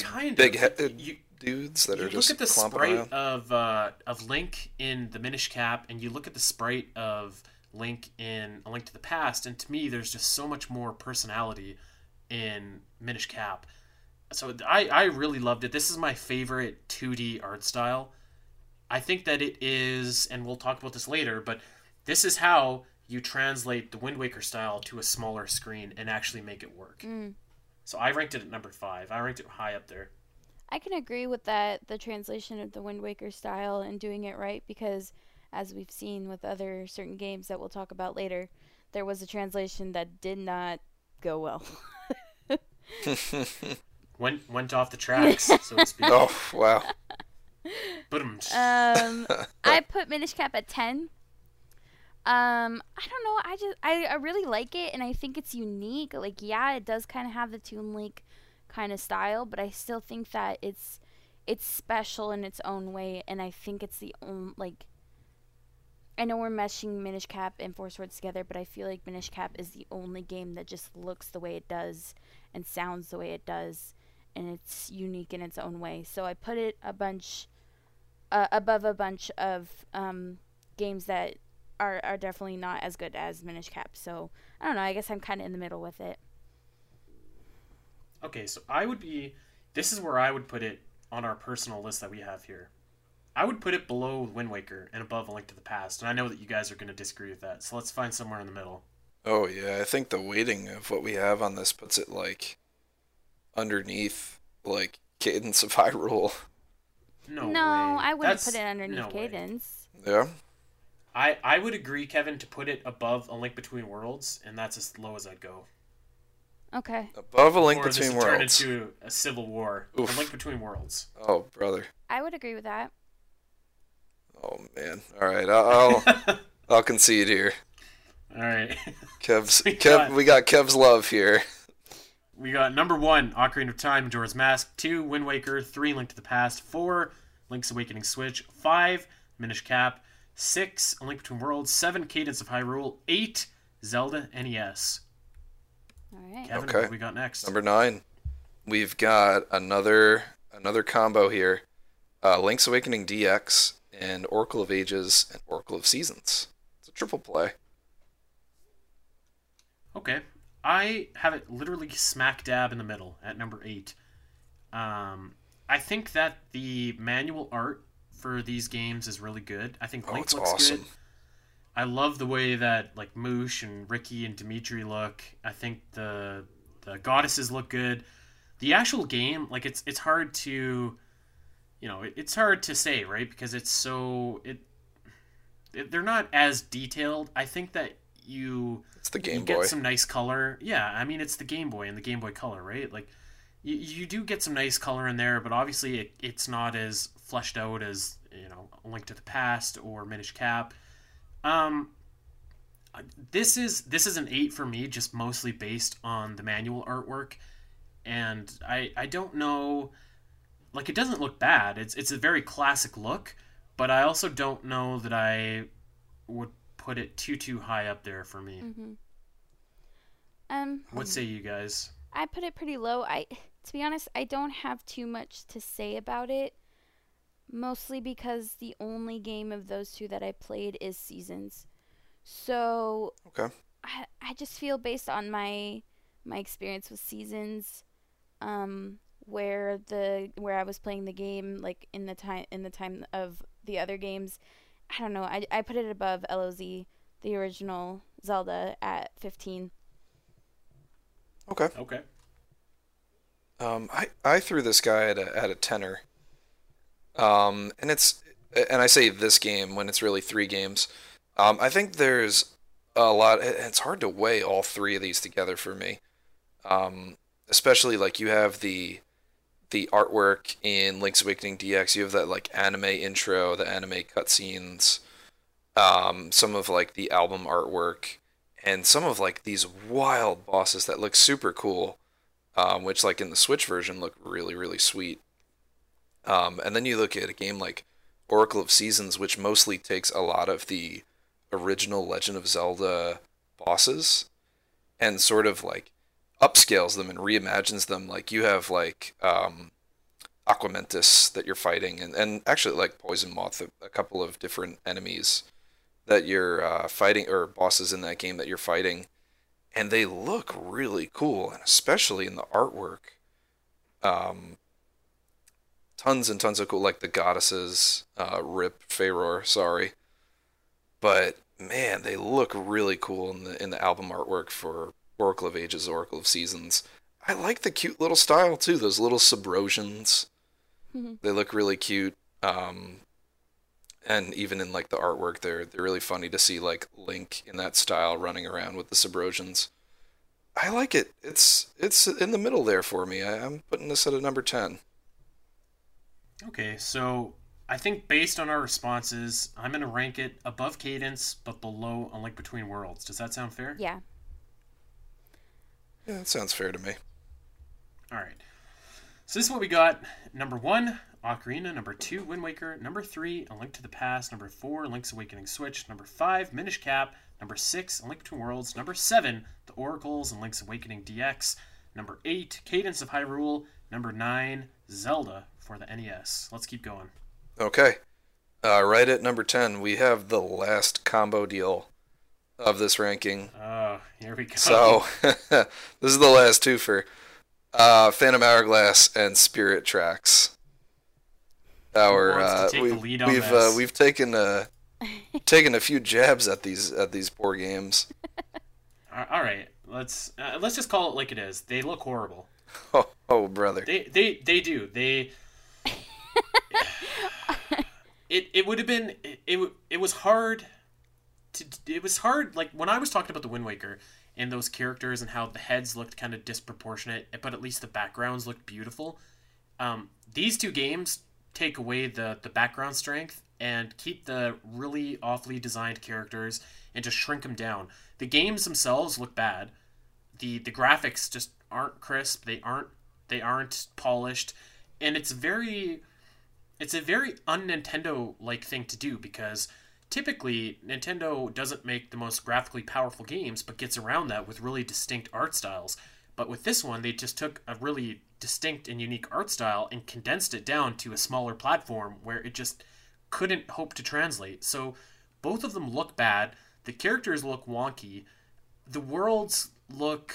A: Kind
C: big
A: of.
C: headed
A: You,
C: dudes that
A: you
C: are
A: look
C: just look
A: at the sprite
C: around.
A: of uh, of Link in the Minish Cap, and you look at the sprite of Link in A Link to the Past, and to me, there's just so much more personality in Minish Cap. So I, I really loved it. This is my favorite 2D art style. I think that it is, and we'll talk about this later, but this is how you translate the Wind Waker style to a smaller screen and actually make it work.
B: Mm.
A: So I ranked it at number five. I ranked it high up there.
B: I can agree with that, the translation of the Wind Waker style and doing it right, because as we've seen with other certain games that we'll talk about later, there was a translation that did not go well.
A: Went went off the tracks, so to speak.
C: oh wow!
A: Boom.
B: Um, I put Minish Cap at ten. Um, I don't know. I just I, I really like it, and I think it's unique. Like, yeah, it does kind of have the Toon Link kind of style, but I still think that it's it's special in its own way, and I think it's the only like. I know we're meshing Minish Cap and Four Swords together, but I feel like Minish Cap is the only game that just looks the way it does and sounds the way it does, and it's unique in its own way. So I put it a bunch uh, above a bunch of um, games that are, are definitely not as good as Minish Cap. So I don't know. I guess I'm kind of in the middle with it.
A: Okay, so I would be. This is where I would put it on our personal list that we have here. I would put it below Wind Waker and above A Link to the Past, and I know that you guys are going to disagree with that. So let's find somewhere in the middle.
C: Oh yeah, I think the weighting of what we have on this puts it like underneath like Cadence of Hyrule.
A: No,
B: no,
A: way.
B: I wouldn't
A: That's-
B: put it underneath
A: no way.
B: Cadence.
C: Yeah.
A: I I would agree, Kevin, to put it above A Link Between Worlds, and that's as low as I'd go.
B: Okay.
C: Above a link
A: or this
C: between
A: would turn
C: worlds.
A: into a civil war.
C: Oof.
A: A Link Between Worlds.
C: Oh brother.
B: I would agree with that.
C: Oh man. All right, I'll I'll, I'll concede here.
A: All right.
C: Kev's
A: We
C: Kev.
A: got-
C: We got Kev's love here.
A: We got number one, Ocarina of Time, Majora's Mask. Two, Wind Waker. Three, Link to the Past. Four, Link's Awakening Switch. Five, Minish Cap. Six, A Link Between Worlds. Seven, Cadence of Hyrule. Eight, Zelda NES.
B: All right.
A: Kevin,
C: Okay.
A: what we got next?
C: Number nine. We've got another another combo here. Uh, Link's Awakening DX and Oracle of Ages and Oracle of Seasons. It's a triple play.
A: Okay. I have it literally smack dab in the middle at number eight. Um, I think that the manual art for these games is really good. I think
C: Oh,
A: Link looks
C: awesome.
A: good. I love the way that like Moosh and Ricky and Dimitri look. I think the the goddesses look good. The actual game, like it's it's hard to, you know, it, it's hard to say, right? Because it's so it, it they're not as detailed. I think that you
C: It's the
A: you
C: Game
A: get some nice color. Yeah, I mean it's the Game Boy and the Game Boy Color, right? Like you, you do get some nice color in there, but obviously it, it's not as fleshed out as you know Link to the Past or Minish Cap. Um, this is this is an eight for me, just mostly based on the manual artwork, and I I don't know, like it doesn't look bad. It's it's a very classic look, but I also don't know that I would put it too too high up there for me.
B: Mm-hmm. Um,
A: What say you guys?
B: I put it pretty low. I, to be honest, I don't have too much to say about it. Mostly because the only game of those two that I played is Seasons. So
C: Okay.
B: I, I just feel based on my my experience with Seasons, um, where the where I was playing the game like in the time in the time of the other games, I don't know. I, I put it above LOZ, the original Zelda, at fifteen.
C: Okay.
A: Okay.
C: Um, I, I threw this guy at a at a tenor. Um, and it's and I say this game when it's really three games. Um, I think there's a lot. It's hard to weigh all three of these together for me. Um, especially like you have the the artwork in Link's Awakening DX. You have that like anime intro, the anime cutscenes, um, some of like the album artwork, and some of like these wild bosses that look super cool um, which like in the Switch version look really really sweet. Um, and then you look at a game like Oracle of Seasons, which mostly takes a lot of the original Legend of Zelda bosses and sort of like upscales them and reimagines them. Like you have like um, Aquamentus that you're fighting, and, and actually like Poison Moth, a, a couple of different enemies that you're uh, fighting or bosses in that game that you're fighting, and they look really cool, and especially in the artwork. Um, tons and tons of cool, like the goddesses, uh, Rip Feyre, sorry, but man, they look really cool in the in the album artwork for Oracle of Ages, Oracle of Seasons. I like the cute little style too. Those little subrosians,
B: Mhm.
C: they look really cute. Um, and even in like the artwork, they're they're really funny to see like Link in that style running around with the subrosians. I like it. It's it's in the middle there for me. I, I'm putting this at a number ten.
A: Okay, so I think based on our responses, I'm gonna rank it above Cadence but below A Link Between Worlds. Does that sound fair?
B: Yeah.
C: Yeah, that sounds fair to me.
A: All right. So this is what we got. Number one, Ocarina. Number two, Wind Waker. Number three, A Link to the Past. Number four, Link's Awakening Switch. Number five, Minish Cap. Number six, A Link Between Worlds. Number seven, The Oracles and Link's Awakening DX. Number eight, Cadence of Hyrule. Number nine, Zelda for the NES. Let's keep going.
C: Okay. Uh, right at number 10, we have the last combo deal of this ranking.
A: Oh, here we go.
C: So, this is the last two for uh, Phantom Hourglass and Spirit Tracks. Our uh,
A: take
C: we,
A: the lead on
C: we've uh, we've taken a taken a few jabs at these at these poor games.
A: All all right, let's uh, let's just call it like it is. They look horrible.
C: Oh, oh brother.
A: They they they do. They it it would have been it, it it was hard to it was hard like when I was talking about the Wind Waker and those characters and how the heads looked kind of disproportionate, but at least the backgrounds looked beautiful. Um, these two games take away the the background strength and keep the really awfully designed characters and just shrink them down. The games themselves look bad. The the graphics just aren't crisp. They aren't they aren't polished, and it's very it's a very un Nintendo like thing to do because typically Nintendo doesn't make the most graphically powerful games, but gets around that with really distinct art styles. But with this one, they just took a really distinct and unique art style and condensed it down to a smaller platform where it just couldn't hope to translate. So both of them look bad. The characters look wonky. The worlds look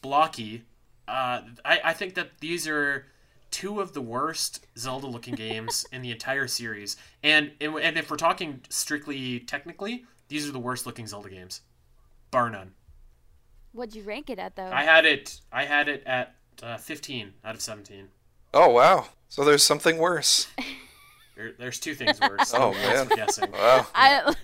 A: blocky. Uh, I, I think that these are two of the worst Zelda looking games in the entire series. And, and and if we're talking strictly technically, these are the worst looking Zelda games, bar none.
B: What'd you rank it at though?
A: I had it I had it at uh, 15 out of 17.
C: Oh wow. So there's something worse.
A: There, there's two things worse.
C: Oh,
A: That's
C: man.
A: guessing.
C: Wow.
B: I,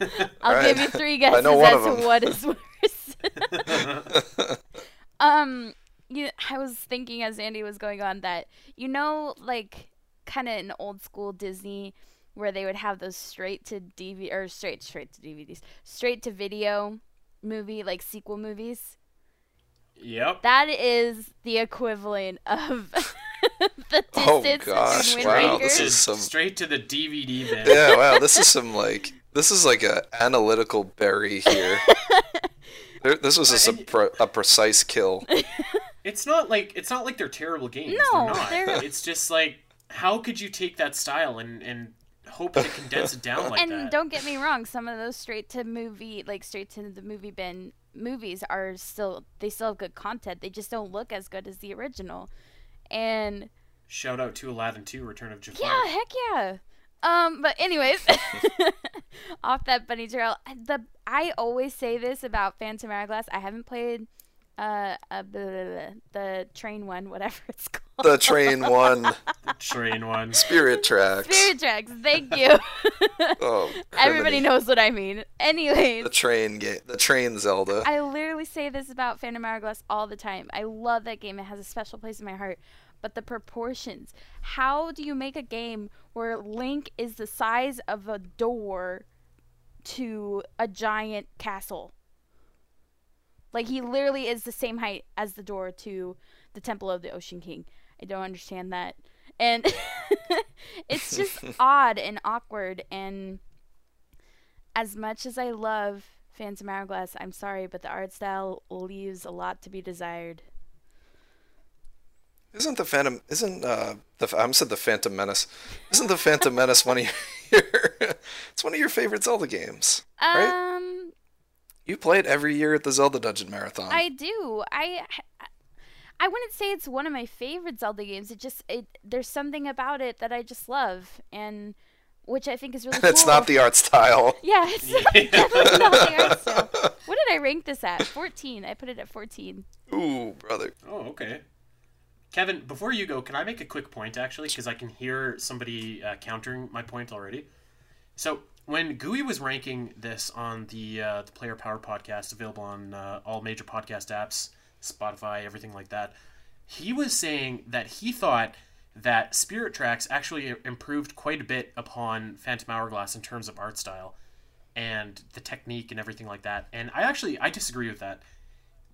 B: I'll
C: Alright.
B: give you three
C: I
B: guesses
C: know one
B: as
C: of
B: to what is worse. um, you, I was thinking as Andy was going on that you know, like kind of in old school Disney, where they would have those straight to DVD or straight straight to DVDs, straight to video movie like sequel movies.
A: Yep.
B: That is the equivalent of the
C: Oh,
B: distance
C: gosh,
B: in Wind
C: wow,
B: Waker.
C: this is some-
A: straight to the DVD bin.
C: Yeah, wow. This is some like this is like a analytical berry here. There, this was a, uh,
A: And-
C: supre- a precise kill.
A: It's not like it's not like they're terrible games.
B: No,
A: they're not.
B: they're-
A: It's just like how could you take that style and and hope to condense it down like
B: and
A: that?
B: And don't get me wrong, some of those straight to movie, like straight to the movie bin movies are still they still have good content. They just don't look as good as the original. And
A: Shout out to Aladdin 2: Return of Jafar.
B: yeah, heck yeah. Um, but anyways, off that bunny trail, the I always say this about Phantom Hourglass. I haven't played uh, uh blah, blah, blah, the train one, whatever it's called.
C: The train one
A: Train one.
C: spirit tracks.
B: Spirit Tracks. Thank you.
C: Oh,
B: Everybody knows what I mean. Anyways,
C: the train game. The train Zelda.
B: I literally say this about Phantom Hourglass all the time. I love that game. It has a special place in my heart. But the proportions. How do you make a game where Link is the size of a door to a giant castle? Like he literally is the same height as the door to the Temple of the Ocean King. I don't understand that. And it's just odd and awkward and as much as I love Phantom Hourglass, I'm sorry, but the art style leaves a lot to be desired.
C: Isn't the Phantom? Isn't uh the I'm said the Phantom Menace? Isn't the Phantom Menace one of your? it's one of your favorite Zelda games, right?
B: Um,
C: You play it every year at the Zelda Dungeon Marathon.
B: I do. I I wouldn't say it's one of my favorite Zelda games. It just it there's something about it that I just love and which I think is really
C: it's
B: cool.
C: not the art style.
B: Yeah, it's definitely not the art style. What did I rank this at? 14. I put it at 14.
C: Ooh, brother.
A: Oh, okay. Kevin, before you go, can I make a quick point actually? Because I can hear somebody uh, countering my point already. So when Gooey was ranking this on the uh, the Player Power podcast, available on uh, all major podcast apps, Spotify, everything like that, he was saying that he thought that Spirit Tracks actually improved quite a bit upon Phantom Hourglass in terms of art style and the technique and everything like that. And I actually I disagree with that.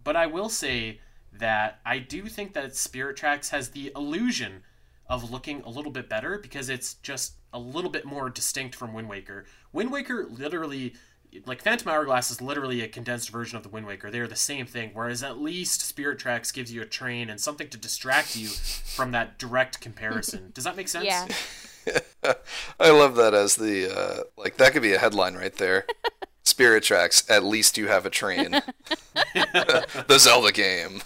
A: But I will say that I do think that Spirit Tracks has the illusion of looking a little bit better because it's just a little bit more distinct from Wind Waker. Wind Waker literally like Phantom Hourglass is literally a condensed version of the Wind Waker. They are the same thing, whereas at least Spirit Tracks gives you a train and something to distract you from that direct comparison. Does that make sense?
B: Yeah.
C: I love that as the uh, like that could be a headline right there. Spirit Tracks. At least you have a train. the Zelda game.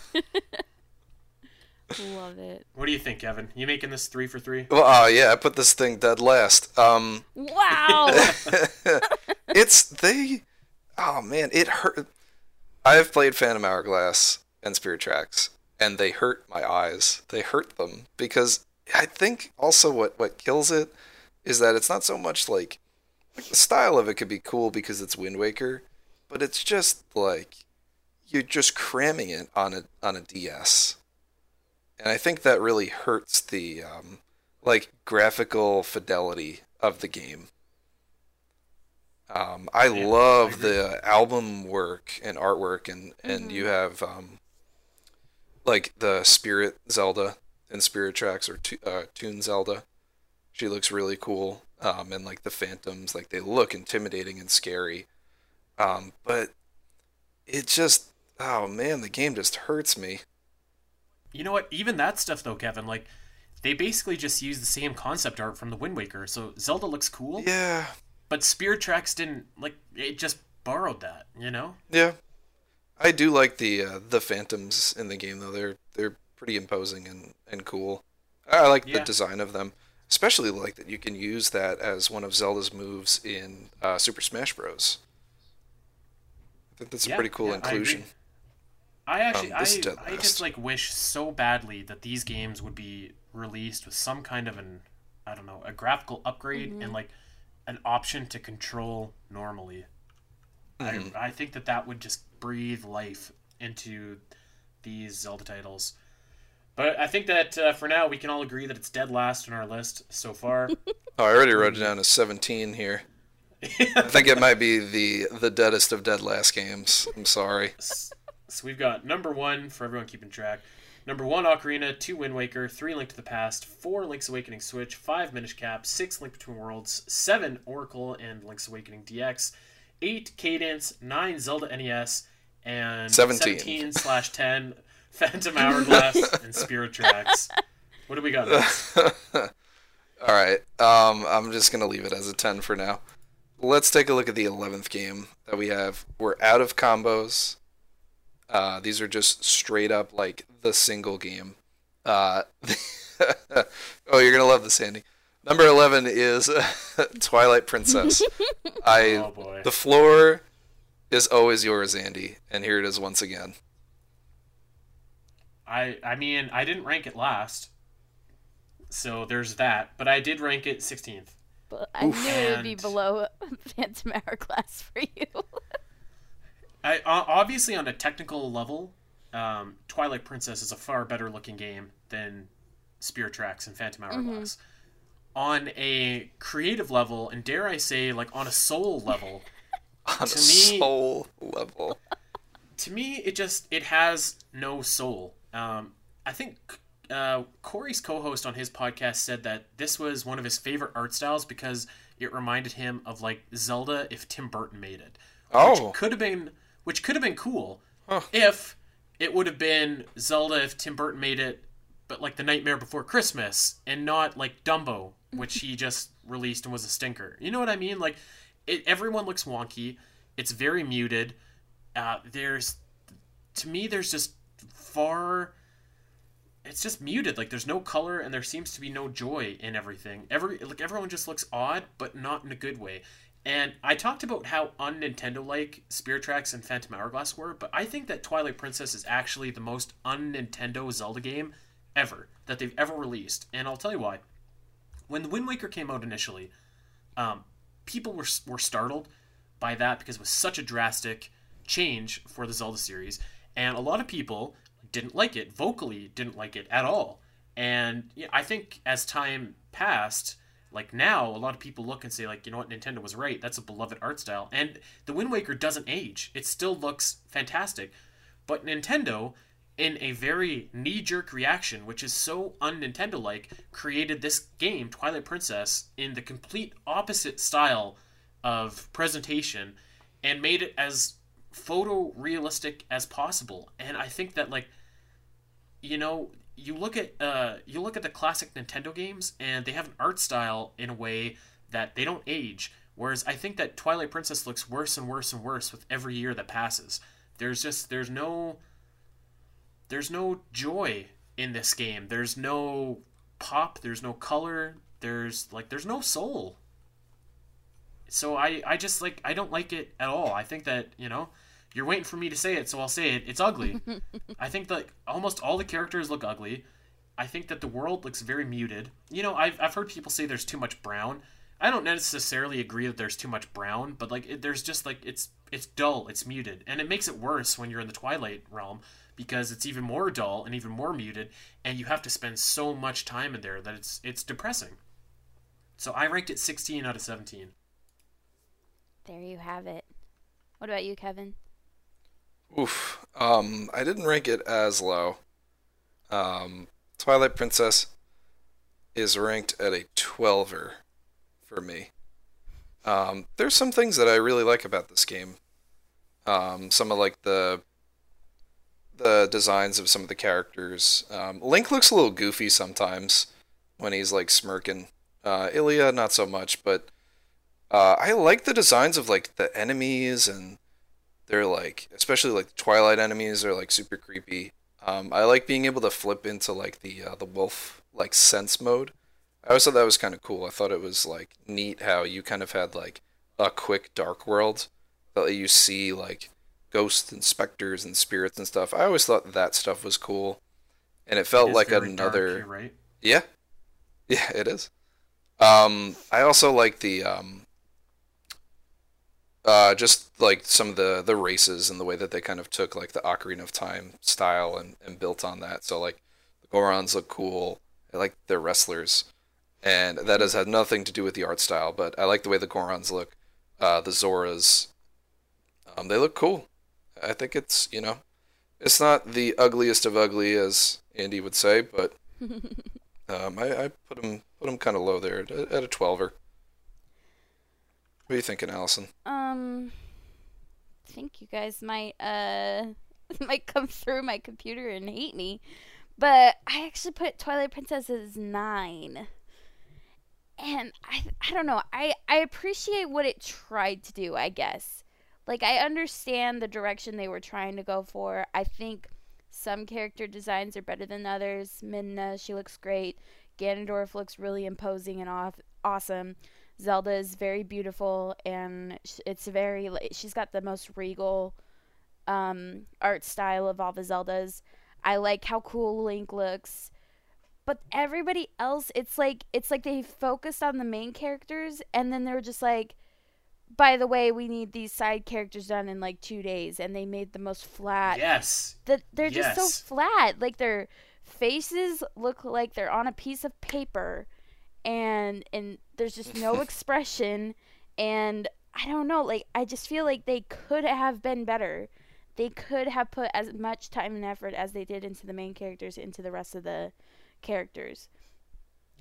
B: Love it.
A: What do you think, Kevin? You making this three for three?
C: Well, oh yeah, I put this thing dead last. Um,
B: Wow.
C: it's they. Oh man, it hurt. I've played Phantom Hourglass and Spirit Tracks, and they hurt my eyes. They hurt them because I think also what what kills it is that it's not so much like, like the style of it could be cool because it's Wind Waker, but it's just like you're just cramming it on a on a DS, and I think that really hurts the um, like graphical fidelity of the game. Um, I
A: Yeah,
C: love
A: agree.
C: the album work and artwork, and and you have um, like the Spirit Zelda and Spirit Tracks or Tu- uh, Toon Zelda. She looks really cool, um, and like the phantoms, like they look intimidating and scary. Um, but it just, oh man, the game just hurts me.
A: You know what? Even that stuff though, Kevin, like they basically just use the same concept art from the Wind Waker. So Zelda looks cool,
C: Yeah,
A: but Spirit Tracks didn't like it just borrowed that, you know?
C: yeah. I do like the uh, the phantoms in the game though. They're they're pretty imposing and, and cool. I like the design of them, especially like that you can use that as one of Zelda's moves in uh, Super Smash Bros. I think that's a
A: Yeah,
C: pretty cool
A: yeah,
C: inclusion.
A: I actually
C: Um, this
A: I, I just like wish so badly that these games would be released with some kind of an I don't know, a graphical upgrade and like an option to control normally.
C: Mhm.
A: I I think that that would just breathe life into these Zelda titles. But I think that uh, for now we can all agree that it's dead last on our list so far.
C: Oh, I already wrote it down as 17 here. I think it might be the the deadest of dead last games. I'm sorry.
A: So we've got number one for everyone keeping track. Number one, Ocarina. Two, Wind Waker. Three, Link to the Past. Four, Link's Awakening Switch. Five, Minish Cap. Six, Link Between Worlds. Seven, Oracle and Link's Awakening DX. Eight, Cadence. Nine, Zelda NES. And
C: 17.
A: 17 slash 10, Phantom Hourglass and Spirit Tracks. What do we got?
C: All right. Um, I'm just gonna leave it as a 10 for now. Let's take a look at the 11th game that we have. We're out of combos. Uh, these are just straight up like the single game. Uh, oh, you're gonna love this, Andy. Number 11 is Twilight Princess. I
A: Oh boy.
C: the floor is always yours, Andy, and here it is once again.
A: I I mean I didn't rank it last, so there's that. But I did rank it 16th.
B: But I knew it would be below Phantom Hourglass for you.
A: I o- obviously on a technical level, um, Twilight Princess is a far better looking game than Spirit Tracks and Phantom Hourglass. On a creative level, and dare I say, like on a soul level,
C: On a
A: To me-
C: soul level.
A: to me it just it has no soul. Um, I think uh, Corey's co-host on his podcast said that this was one of his favorite art styles because it reminded him of like Zelda if Tim Burton made it.
C: Oh,
A: could have been which could have been cool
C: Huh.
A: if it would have been Zelda if Tim Burton made it but like the Nightmare Before Christmas, and not like Dumbo, which he just released and was a stinker. You know what I mean? Like, it, everyone looks wonky. It's very muted. Uh, there's, to me, there's just far. It's just muted. Like there's no color, and there seems to be no joy in everything. Every like everyone just looks odd, but not in a good way. And I talked about how un Nintendo like Spirit Tracks and Phantom Hourglass were, but I think that Twilight Princess is actually the most un Nintendo Zelda game ever that they've ever released. And I'll tell you why. When the Wind Waker came out initially, um, people were, were startled by that because it was such a drastic change for the Zelda series. And a lot of people didn't like it, vocally didn't like it at all. And yeah, I think as time passed, like now, a lot of people look and say, like, you know what, Nintendo was right. That's a beloved art style. And the Wind Waker doesn't age. It still looks fantastic. But Nintendo, in a very knee jerk reaction, which is so un Nintendo like, created this game, Twilight Princess, in the complete opposite style of presentation and made it as photorealistic as possible. And I think that, like, you know, you look at uh, you look at the classic Nintendo games, and they have an art style in a way that they don't age. Whereas I think that Twilight Princess looks worse and worse and worse with every year that passes. There's just there's no there's no joy in this game. There's no pop. There's no color. There's like there's no soul. So I I just like I don't like it at all. I think that you know you're waiting for me to say it, so I'll say it. It's ugly. I think that almost all the characters look ugly. I think that the world looks very muted. You know, I've, I've heard people say there's too much brown. I don't necessarily agree that there's too much brown, but like it, there's just like it's it's dull, it's muted, and it makes it worse when you're in the Twilight realm because it's even more dull and even more muted, and you have to spend so much time in there that it's it's depressing. So I ranked it 16 out of 17.
B: There you have it. What about you, Kevin?
C: Oof. Um, I didn't rank it as low. Um, Twilight Princess is ranked at a 12er for me. Um, there's some things that I really like about this game. Um, some of like the the designs of some of the characters. Um, Link looks a little goofy sometimes when he's like smirking. Uh, Ilia not so much, but uh, I like the designs of like the enemies and they're like, especially like the Twilight enemies are like super creepy. Um, I like being able to flip into like the uh, the wolf like sense mode. I always thought that was kind of cool. I thought it was like neat how you kind of had like a quick dark world that you see like ghosts and specters and spirits and stuff. I always thought that stuff was cool, and it felt
A: It
C: like another.
A: dark, right.
C: Yeah, yeah, it is. Um, I also like the um, uh, just like some of the the races and the way that they kind of took like the Ocarina of Time style and, and built on that. So like the Gorons look cool. I like their wrestlers, and that has had nothing to do with the art style. But I like the way the Gorons look. Uh, the Zoras, um, they look cool. I think it's you know, it's not the ugliest of ugly as Andy would say, but um, I, I put them put them kind of low there at, at a twelver. What are you thinking, Alasyn?
B: Um, I think you guys might uh might come through my computer and hate me, but I actually put Twilight Princess as nine. And I I don't know. I I appreciate what it tried to do. I guess. Like I understand the direction they were trying to go for. I think some character designs are better than others. Midna, she looks great. Ganondorf looks really imposing and off- awesome. Zelda is very beautiful and it's very she's got the most regal um, art style of all the Zeldas. I like how cool Link looks. But everybody else it's like it's like they focused on the main characters and then they're just like by the way, we need these side characters done in like 2 days and they made the most flat
A: Yes.
B: that they're just
A: Yes.
B: so flat. Like their faces look like they're on a piece of paper and and there's just no expression and I don't know, like I just feel like they could have been better. They could have put as much time and effort as they did into the main characters into the rest of the characters.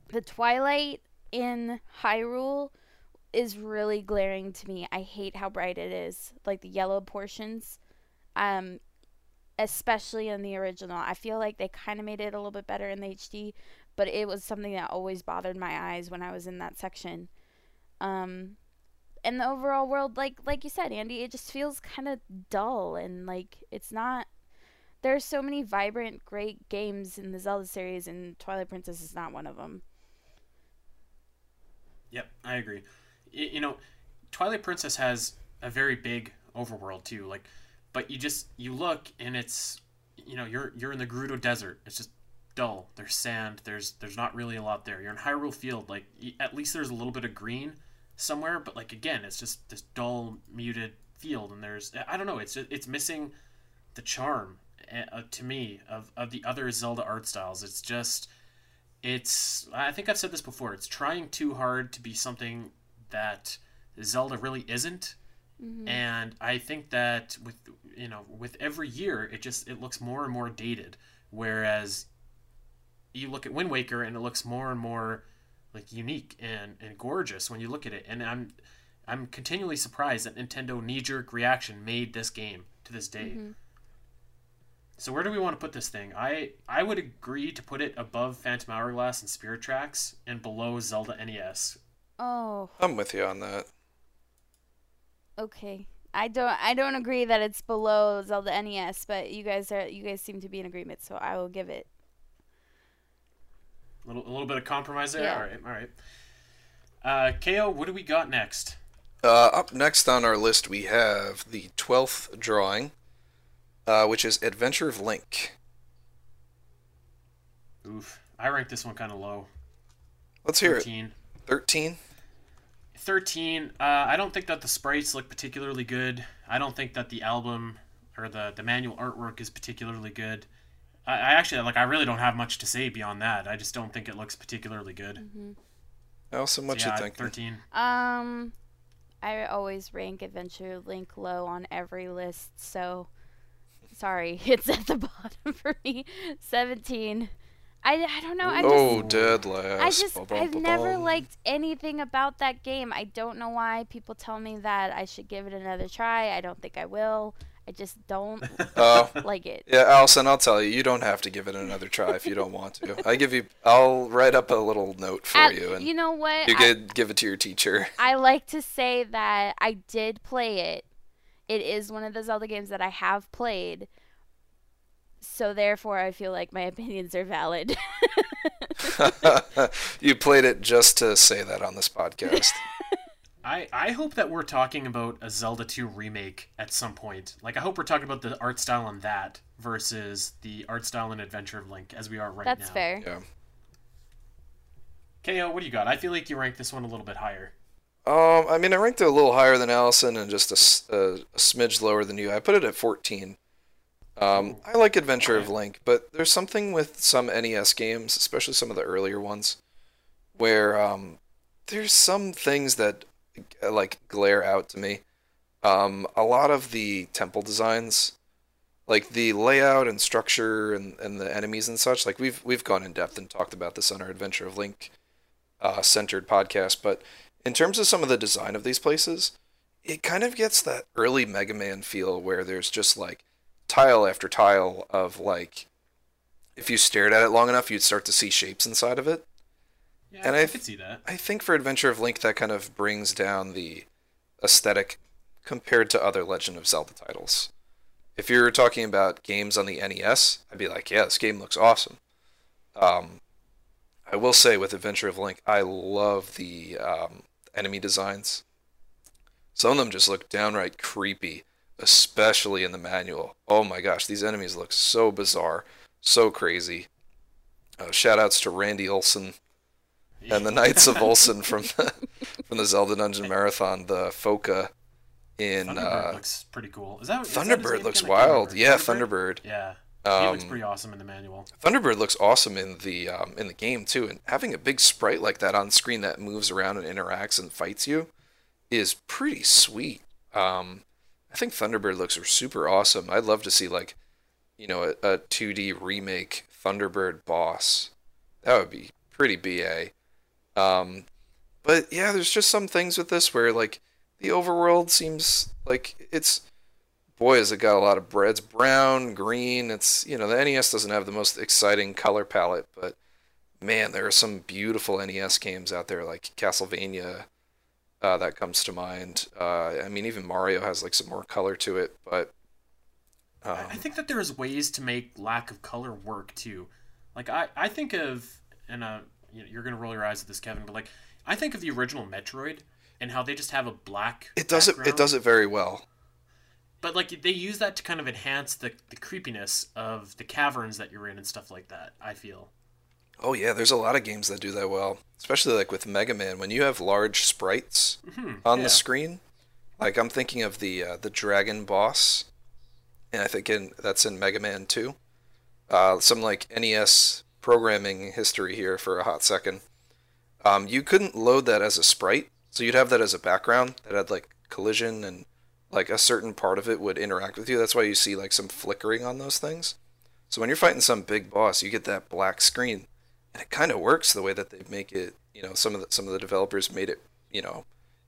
B: The Twilight in Hyrule is really glaring to me. I hate how bright it is. Like the yellow portions. Um especially in the original. I feel like they kind of made it a little bit better in the HD, but it was something that always bothered my eyes when I was in that section. Um, and the overall world, like like you said, Andy, it just feels kind of dull and like it's not. There are so many vibrant, great games in the Zelda series, and Twilight Princess is not one of them.
A: Yep, I agree. Y- you know, Twilight Princess has a very big overworld too. Like, but you just you look and it's you know you're you're in the Gerudo Desert. It's just dull. There's sand. There's there's not really a lot there. You're in Hyrule Field. Like at least there's a little bit of green somewhere. But like again, it's just this dull, muted field. And there's I don't know. It's just, it's missing the charm uh, to me of of the other Zelda art styles. It's just it's I think I've said this before. It's trying too hard to be something that Zelda really isn't. And I think that with you know with every year it just it looks more and more dated. Whereas you look at Wind Waker and it looks more and more like unique and, and gorgeous when you look at it. And I'm I'm continually surprised that Nintendo knee jerk reaction made this game to this day. Mm-hmm. So where do we want to put this thing? I I would agree to put it above Phantom Hourglass and Spirit Tracks and below Zelda NES.
B: Oh,
C: I'm with you on that.
B: okay. I don't I don't agree that it's below Zelda NES, but you guys are you guys seem to be in agreement, so I will give it.
A: A little, a little bit of compromise there.
B: Yeah.
A: All right, all right. Uh, Ko, what do we got next?
C: Uh, up next on our list, we have the 12th drawing, uh, which is Adventure of Link.
A: Oof, I rank this one kind of low.
C: Let's hear it.
A: 13.
C: 13?
A: 13. Uh, I don't think that the sprites look particularly good. I don't think that the album or the, the manual artwork is particularly good. I, I actually like. I really don't have much to say beyond that. I just don't think it looks particularly good.
C: Alasyn, what
A: So,
C: you
A: yeah,
C: think?
A: 13.
B: Um, I always rank Adventure Link low on every list, so sorry, it's at the bottom for me. Seventeen. I, I don't know. I just
C: Oh, dead last.
B: I just
C: Ba-bum,
B: I've never
C: ba-bum.
B: liked anything about that game. I don't know why people tell me that I should give it another try. I don't think I will. I just don't
C: Oh,
B: like it.
C: yeah, Alasyn, I'll tell you, you don't have to give it another try if you don't want to. I give you, I'll write up a little note for
B: At-
C: you, and
B: you know what?
C: you could give it to your teacher.
B: I like to say that I did play it. It is one of the Zelda games that I have played. So therefore I feel like my opinions are valid.
C: you played it just to say that on this podcast.
A: I, I hope that we're talking about a Zelda 2 remake at some point. Like, I hope we're talking about the art style on that versus the art style and Adventure of Link as we are right
B: That's
A: now.
B: That's fair.
C: Yeah.
A: KO, what do you got? I feel like you ranked this one a little bit higher.
C: Um, I mean, I ranked it a little higher than Alasyn and just a smidge lower than you. I put it at 14. Um, I like Adventure of Link, but there's something with some NES games, especially some of the earlier ones, where um, there's some things that like glare out to me. Um, a lot of the temple designs, like the layout and structure and, and the enemies and such, like we've we've gone in depth and talked about this on our Adventure of Link uh, centered podcast, but in terms of some of the design of these places, it kind of gets that early Mega Man feel where there's just like tile after tile of like if you stared at it long enough, you'd start to see shapes inside of it.
A: Yeah,
C: And
A: I,
C: I
A: could see that.
C: I think for Adventure of Link, that kind of brings down the aesthetic compared to other Legend of Zelda titles. If you're talking about games on the NES, I'd be like, yeah, this game looks awesome. Um, I will say with Adventure of Link, I love the um, enemy designs. Some of them just look downright creepy, especially in the manual. Oh my gosh, these enemies look so bizarre, so crazy. Uh, shout outs to Randy Olson and the Knights of Olsen from the, from the Zelda Dungeon Marathon, the Foca in
A: Thunderbird
C: uh,
A: looks pretty cool. Is that is that
C: Thunderbird
A: name
C: looks
A: again? I can't
C: wild.
A: remember.
C: Yeah, Thunderbird.
A: Yeah, he looks
C: Um,
A: pretty awesome in the manual.
C: Thunderbird looks awesome in the um, in the game too, and having a big sprite like that on screen that moves around and interacts and fights you is pretty sweet. Um, I think Thunderbird looks super awesome. I'd love to see like, you know, a, a 2D remake Thunderbird boss. That would be pretty ba. Um, but yeah, there's just some things with this where like the overworld seems like it's boy, has it got a lot of breads, brown, green. It's you know the NES doesn't have the most exciting color palette, but man, there are some beautiful NES games out there like Castlevania. Uh, that comes to mind. Uh, I mean, even Mario has like some more color to it, but
A: um, I think that there's ways to make lack of color work too. Like I, I think of, and uh, you're gonna roll your eyes at this, Kevin, but like I think of the original Metroid and how they just have a black.
C: It does background. it. It does it very well.
A: But like they use that to kind of enhance the the creepiness of the caverns that you're in and stuff like that. I feel.
C: Oh yeah, there's a lot of games that do that well, especially like with Mega Man when you have large sprites mm-hmm, on yeah. the screen. Like I'm thinking of the uh, the dragon boss, and I think in that's in Mega Man 2. Uh, some like NES programming history here for a hot second. Um, you couldn't load that as a sprite, so you'd have that as a background that had like collision and like a certain part of it would interact with you. That's why you see like some flickering on those things. So when you're fighting some big boss, you get that black screen and it kind of works the way that they make it. You know, some of the some of the developers made it. You know,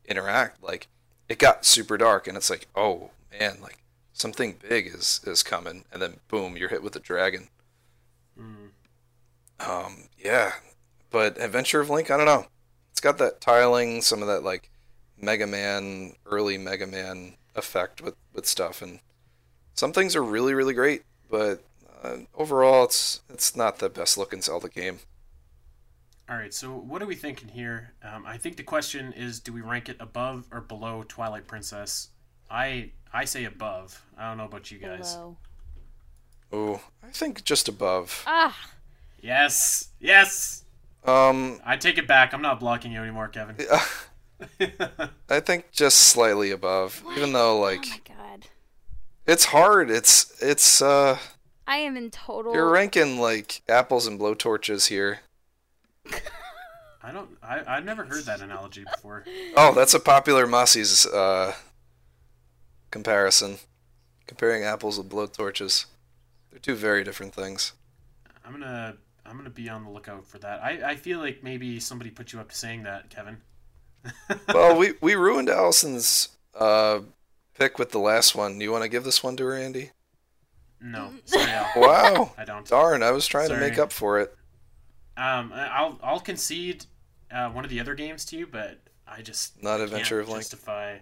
C: interact like it got super dark, and it's like, oh man, like something big is is coming, and then boom, you're hit with a dragon. Um, yeah, but Adventure of Link, I don't know. It's got that tiling, some of that like Mega Man, early Mega Man effect with with stuff, and some things are really really great, but uh, overall, it's it's not the best looking Zelda game.
A: All right, so what are we thinking here? Um, I think the question is, do we rank it above or below Twilight Princess? I I say above. I don't know about you guys.
B: Below.
C: Oh, I think just above.
B: Ah.
A: Yes. Yes.
C: Um.
A: I take it back. I'm not blocking you anymore, Kevin.
C: I think just slightly above, what? even though like.
B: Oh my god.
C: It's hard. It's it's uh.
B: I am in total.
C: You're ranking like apples and blowtorches here.
A: I don't. I I've never heard that analogy before.
C: Oh, that's a popular Mossy's uh, comparison, comparing apples with blowtorches. They're two very different things.
A: I'm gonna I'm gonna be on the lookout for that. I, I feel like maybe somebody put you up to saying that, Kevin.
C: well, we we ruined Alasyn's uh, pick with the last one. Do you want to give this one to her, Andy?
A: No. Sorry,
C: wow.
A: I don't.
C: Darn, I was trying Sorry. to make up for it.
A: Um, I'll I'll concede uh, one of the other games to you, but I just
C: not Adventure of
A: Link. Justify.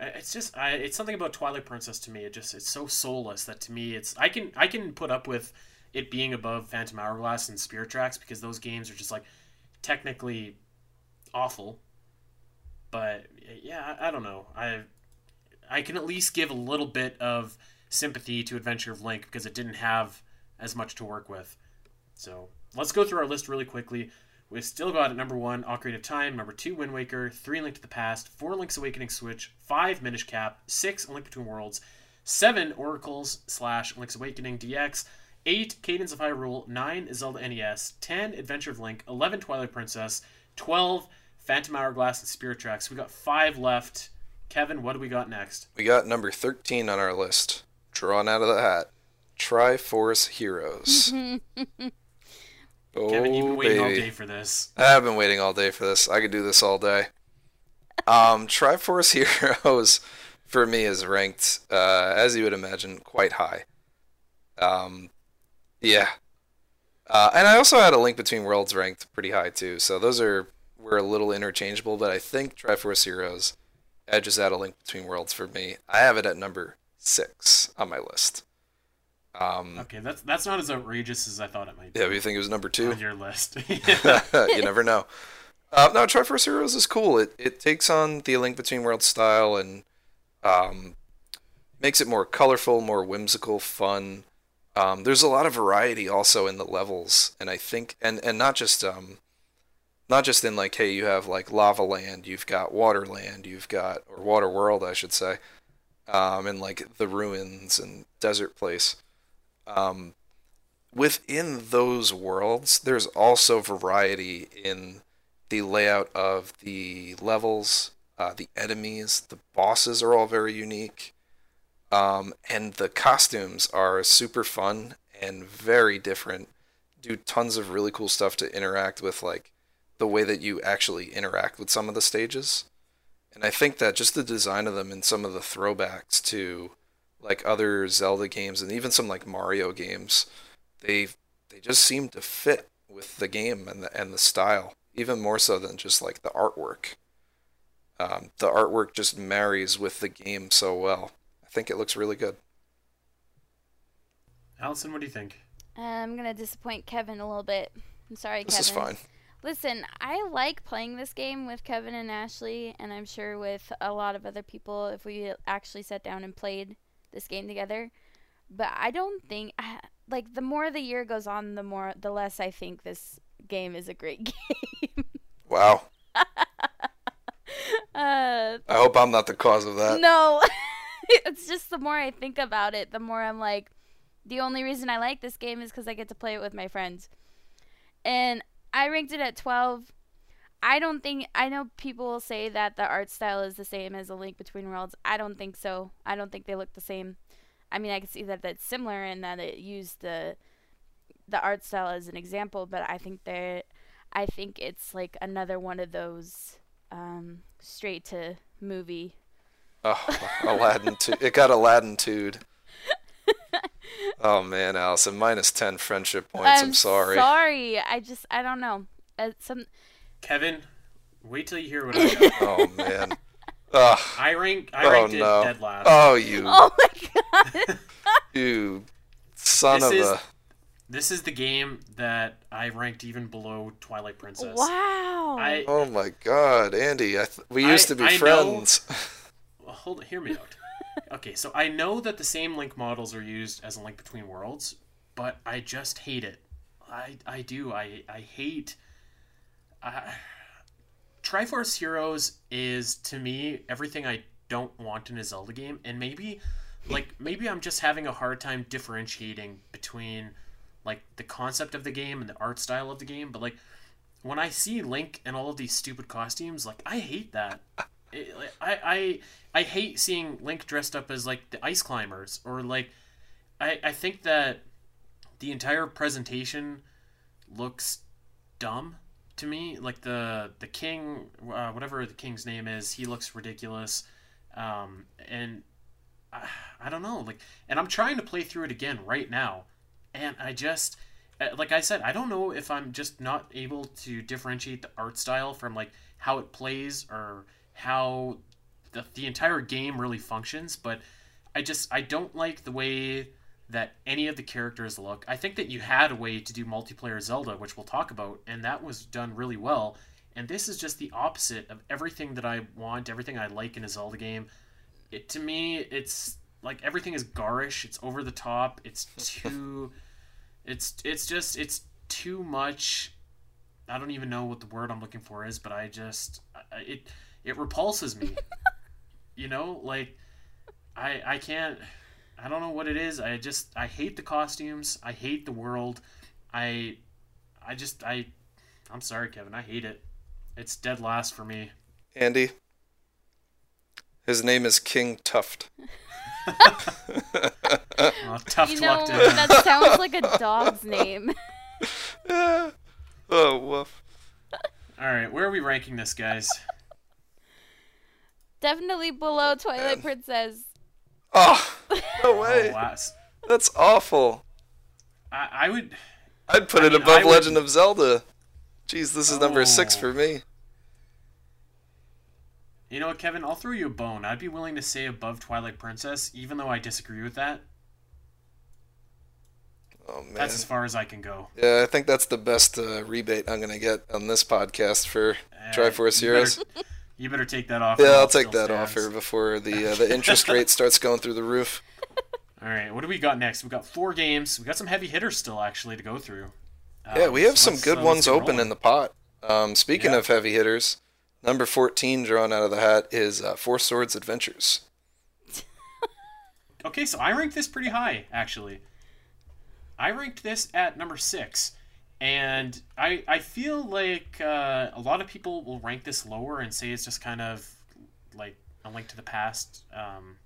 A: It's just I, it's something about Twilight Princess to me. It just it's so soulless that to me it's I can I can put up with it being above Phantom Hourglass and Spirit Tracks because those games are just like technically awful. But yeah, I, I don't know. I I can at least give a little bit of sympathy to Adventure of Link because it didn't have as much to work with. So let's go through our list really quickly. We've still got at number one, Ocarina of Time, number two, Wind Waker, three, Link to the Past, four, Link's Awakening Switch, five, Minish Cap, six, Link Between Worlds, seven, Oracles slash Link's Awakening DX, eight, Cadence of Hyrule, nine, Zelda NES, ten, Adventure of Link, eleven, Twilight Princess, twelve, Phantom Hourglass and Spirit Tracks. We got five left. Kevin, what do we got next?
C: We got number thirteen on our list, drawn out of the hat. Triforce Heroes.
A: Oh, Kevin, you've been waiting baby. all day for this. I
C: have been waiting all day for this. I could do this all day. Um, Triforce Heroes for me is ranked, uh, as you would imagine, quite high. Um, yeah. Uh, and I also had a Link Between Worlds ranked pretty high too. So those are were a little interchangeable, but I think Triforce Heroes edges out a Link Between Worlds for me. I have it at number six on my list. Um,
A: okay, that's that's not as outrageous as I thought it might be.
C: Yeah, but you think it was number two
A: on your list?
C: you never know. Uh, no, Triforce Heroes is cool. It it takes on the Link Between Worlds style and um, makes it more colorful, more whimsical, fun. Um, there's a lot of variety also in the levels, and I think, and and not just um, not just in like, hey, you have like lava land, you've got water land, you've got or water world, I should say, um, and like the ruins and desert place. Um, within those worlds, there's also variety in the layout of the levels, uh, the enemies, the bosses are all very unique, um, and the costumes are super fun and very different. Do tons of really cool stuff to interact with, like the way that you actually interact with some of the stages. And I think that just the design of them and some of the throwbacks to like other Zelda games and even some like Mario games, they they just seem to fit with the game and the and the style, even more so than just like the artwork. Um, the artwork just marries with the game so well. I think it looks really good.
A: Alasyn, what do you think?
B: I'm gonna disappoint Kevin a little bit. I'm sorry,
C: This
B: Kevin.
C: is fine.
B: Listen, I like playing this game with Kevin and Ashley, and I'm sure with a lot of other people if we actually sat down and played this game together. But I don't think, like, the more the year goes on, the more, the less I think this game is a great game.
C: Wow.
B: uh,
C: I hope I'm not the cause of that.
B: no, it's just the more I think about it, the more I'm like, the only reason I like this game is because I get to play it with my friends. And I ranked it at 12. I don't think, I know people will say that the art style is the same as A Link Between Worlds. I don't think so. I don't think they look the same. I mean, I can see that that's similar in that it used the the art style as an example, but I think that I think it's like another one of those um, straight to movie
C: Oh, Aladdin two. It got Aladdin tude. Oh man, Alasyn, minus ten friendship points. I'm, sorry.
B: Sorry. I just I don't know. Uh, some
A: Kevin, wait till you hear what I got.
C: Oh man. Ugh.
A: I rank I
C: Oh
A: ranked
C: no.
A: it dead last.
C: Oh you
B: Oh my god.
C: you son
A: This
C: of
A: is-
C: a.
A: This is the game that I ranked even below Twilight Princess.
B: wow.
A: I
C: Oh my God, Andy. I th- we
A: I-
C: used to be
A: I know-
C: friends.
A: Well, hold hear me out. okay, so I know that the same link models are used as a link between worlds, but I just hate it. I I do. I I hate. Uh, Triforce Heroes is to me everything I don't want in a Zelda game, and maybe, like maybe I'm just having a hard time differentiating between, like the concept of the game and the art style of the game. But like, when I see Link and all of these stupid costumes, like I hate that. Like, I I I hate seeing Link dressed up as like the ice climbers or like, I I think that the entire presentation looks dumb to me. Like the the king, uh, whatever the king's name is, he looks ridiculous, um, and I, I don't know. Like, and I'm trying to play through it again right now, and I just uh, like I said, I don't know if I'm just not able to differentiate the art style from like how it plays or how the, the entire game really functions. But I just I don't like the way that any of the characters look. I think that you had a way to do multiplayer Zelda, which we'll talk about, and that was done really well. And this is just the opposite of everything that I want, everything I like in a Zelda game. It to me, it's like everything is garish. It's over the top. It's too. it's it's just it's too much. I don't even know what the word I'm looking for is, but I just it it repulses me. you know, like I I can't. I don't know what it is. I just I hate the costumes. I hate the world. I I just I I'm sorry, Kevin. I hate it. It's dead last for me.
C: Andy. His name is King Tuft.
A: Oh, tough
B: you know, that sounds like a dog's name.
C: oh woof.
A: All right, where are we ranking this, guys?
B: Definitely below Twilight Princess.
C: Oh no
A: Oh,
C: way.
A: wow.
C: That's awful.
A: I, I would.
C: I'd put
A: I
C: it
A: mean,
C: above
A: I would-
C: Legend of Zelda. Jeez, this is number six for me.
A: You know what, Kevin? I'll throw you a bone. I'd be willing to say above Twilight Princess, even though I disagree with that.
C: Oh man.
A: That's as far as I can go.
C: Yeah, I think that's the best uh, rebate I'm gonna get on this podcast for
A: Uh,
C: Triforce Heroes.
A: better- You better take that off.
C: Yeah, I'll take that
A: stands.
C: here before the uh, the interest rate starts going through the roof.
A: All right, what do we got next? We got four games. We got some heavy hitters still actually to go through.
C: Yeah,
A: Um,
C: we have
A: so
C: some good
A: uh,
C: ones open
A: rolling.
C: in the pot. Um, speaking
A: Yeah.
C: of heavy hitters, number 14 drawn out of the hat is uh, Four Swords Adventures.
A: Okay, so I ranked this pretty high, actually. I ranked this at number six, and I I feel like uh, a lot of people will rank this lower and say it's just kind of like a link to the past um,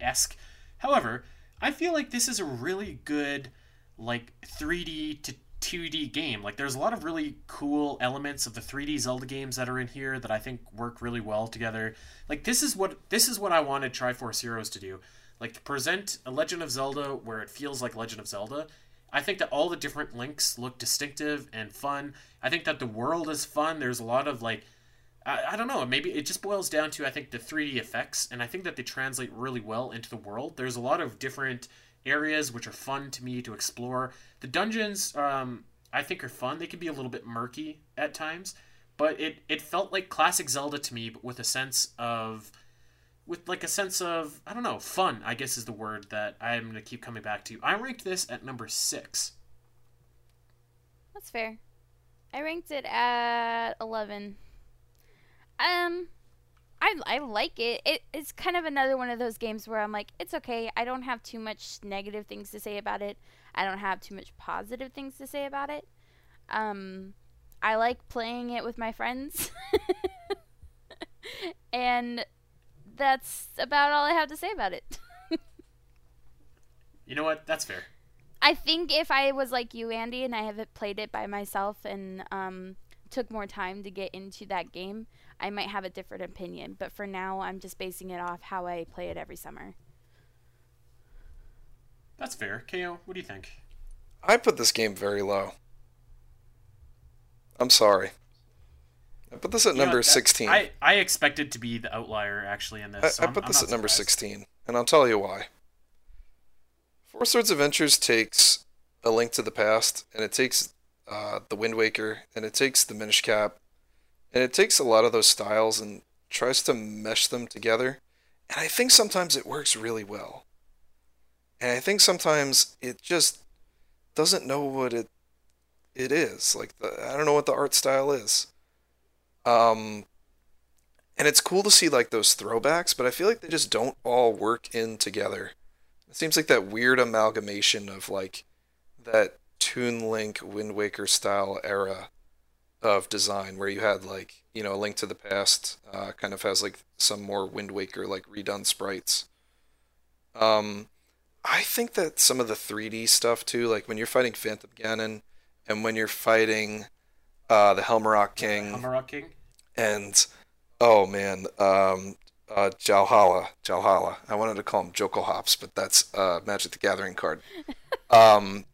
A: esque. However, I feel like this is a really good like 3D to 2D game. Like there's a lot of really cool elements of the 3D Zelda games that are in here that I think work really well together. Like this is what this is what I wanted Triforce Heroes to do. Like to present a Legend of Zelda where it feels like Legend of Zelda. I think that all the different links look distinctive and fun. I think that the world is fun. There's a lot of like I, I don't know, maybe it just boils down to I think the 3D effects and I think that they translate really well into the world. There's a lot of different areas which are fun to me to explore. The dungeons um I think are fun. They can be a little bit murky at times, but it it felt like classic Zelda to me, but with a sense of with like a sense of I don't know, fun. I guess is the word that I'm gonna keep coming back to. I ranked this at number six.
B: That's fair. I ranked it at eleven. Um, I I like it. It it's kind of another one of those games where I'm like, it's okay. I don't have too much negative things to say about it. I don't have too much positive things to say about it. Um, I like playing it with my friends. and that's about all I have to say about it.
A: You know what? That's fair.
B: I think if I was like you, Andy, and I haven't played it by myself and um, took more time to get into that game, I might have a different opinion. But for now, I'm just basing it off how I play it every summer.
A: That's fair. KO, what do you think?
C: I put this game very low. I'm sorry. Put this at
A: You know,
C: number
A: that-
C: 16.
A: I, I expected to be the outlier actually in this.
C: I,
A: so
C: I put
A: I'm
C: this at number 16, and I'll tell you why. Four Swords Adventures takes A Link to the Past, and it takes uh, The Wind Waker, and it takes The Minish Cap, and it takes a lot of those styles and tries to mesh them together. And I think sometimes it works really well. And I think sometimes it just doesn't know what it it is. Like the I don't know what the art style is. Um and it's cool to see like those throwbacks, but I feel like they just don't all work in together. It seems like that weird amalgamation of like that Toon Link Wind Waker style era of design where you had like, you know, a Link to the Past uh, kind of has like some more Wind Waker like redone sprites. Um I think that some of the 3D stuff too, like when you're fighting Phantom Ganon and when you're fighting uh, the Helmaroc King
A: Hammerrock King.
C: and oh man, um, uh, Jalhalla, Jalhalla. I wanted to call him Joko Hops, but that's uh, Magic the Gathering card. um,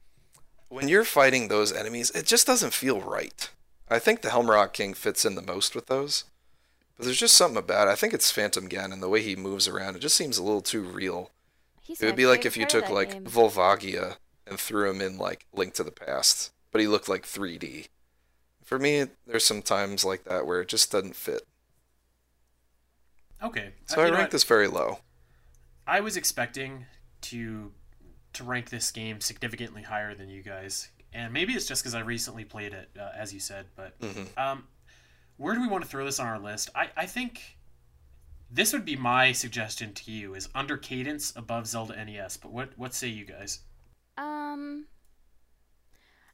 C: when you're fighting those enemies, it just doesn't feel right. I think the Helmaroc King fits in the most with those, but there's just something about it. I think it's Phantom Ganon, the way he moves around. It just seems a little too real.
B: He's
C: It would be like if you took like
B: game.
C: Volvagia and threw him in like Link to the Past, but he looked like 3D. For me, there's some times like that where it just doesn't fit.
A: Okay.
C: So
A: Uh,
C: I rank
A: what?
C: this very low.
A: I was expecting to to rank this game significantly higher than you guys, and maybe it's just because I recently played it, uh, as you said. But
C: Mhm.
A: um, where do we want to throw this on our list? I I think this would be my suggestion to you: is under Cadence above Zelda NES. But what what say you guys?
B: Um,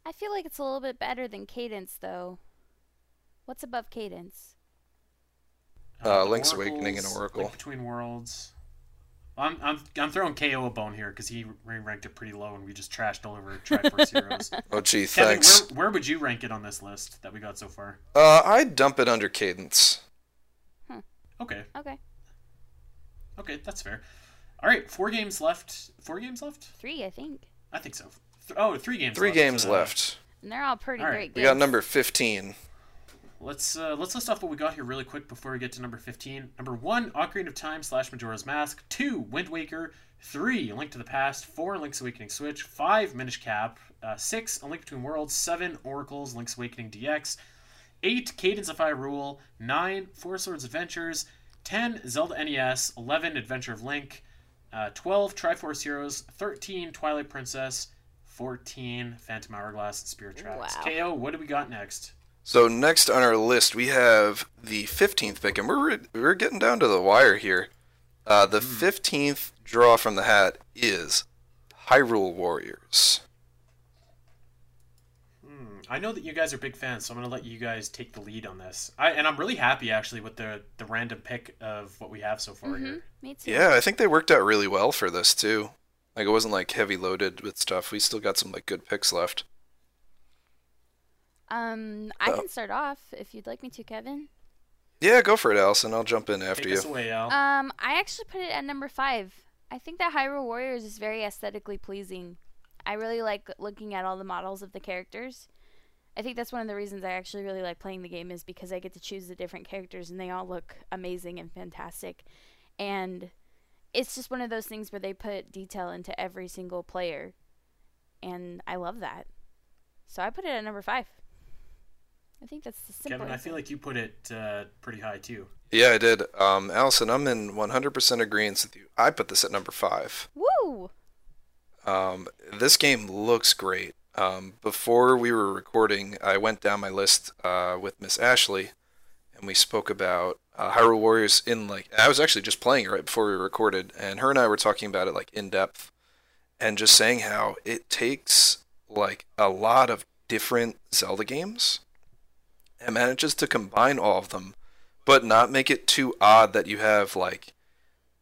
B: I feel like it's a little bit better than Cadence, though. What's above Cadence?
C: Uh,
A: the
C: Link's Awakening and Oracle.
A: Link Between Worlds. I'm, I'm, I'm throwing KO a bone here because he re ranked it pretty low and we just trashed all over Triforce Heroes.
C: Oh gee,
A: Kevin,
C: thanks.
A: where, where would you rank it on this list that we got so far?
C: Uh, I'd dump it under Cadence. Hmm.
A: Okay,
B: Okay,
A: okay, that's fair. All right, four games left. Four games left?
B: three, I think,
A: I think so. Th- oh, three games.
C: Three
A: left.
C: games
A: Uh,
C: left.
B: and they're all pretty
A: All right.
B: great Games.
C: We got number 15.
A: Let's uh, let's list off what we got here really quick before we get to number fifteen. Number one, Ocarina of Time slash Majora's Mask. Two, Wind Waker. Three, A Link to the Past. Four, Link's Awakening Switch. Five, Minish Cap. Uh, six, A Link Between Worlds. Seven, Oracles, Link's Awakening DX. Eight, Cadence of Hyrule. Nine, Four Swords Adventures. Ten, Zelda NES. Eleven, Adventure of Link. Uh, Twelve, Triforce Heroes. Thirteen, Twilight Princess. Fourteen, Phantom Hourglass and Spirit Tracks.
B: Wow.
A: KO, what do we got next?
C: So next on our list we have the 15th pick, and we're we're getting down to the wire here. Uh, the 15th draw from the hat is Hyrule Warriors.
A: Hmm, I know that you guys are big fans, so I'm gonna let you guys take the lead on this. I and I'm really happy actually with the the random pick of what we have so far
B: Mhm,
A: here.
B: Me too.
C: Yeah, I think they worked out really well for this too. Like it wasn't like heavy loaded with stuff. We still got some like good picks left.
B: Um, I
C: Uh,
B: can start off if you'd like me to, Kevin.
C: Yeah, go for it, Alasyn. I'll jump in after
A: Take
C: you.
A: us away, Al.
B: Um, I actually put it at number five. I think that Hyrule Warriors is very aesthetically pleasing. I really like looking at all the models of the characters. I think that's one of the reasons I actually really like playing the game is because I get to choose the different characters and they all look amazing and fantastic. And it's just one of those things where they put detail into every single player. And I love that. So I put it at number five. I think that's the simple.
A: Kevin, I feel like you put it uh, pretty high too.
C: Yeah, I did. Um, Alasyn, I'm in 100% agreement with you. I put this at number five.
B: Woo!
C: Um, this game looks great. Um, before we were recording, I went down my list uh, with Miss Ashley, and we spoke about uh, Hyrule Warriors in like I was actually just playing it right before we recorded, and her and I were talking about it like in depth, and just saying how it takes like a lot of different Zelda games, and manages to combine all of them, but not make it too odd that you have like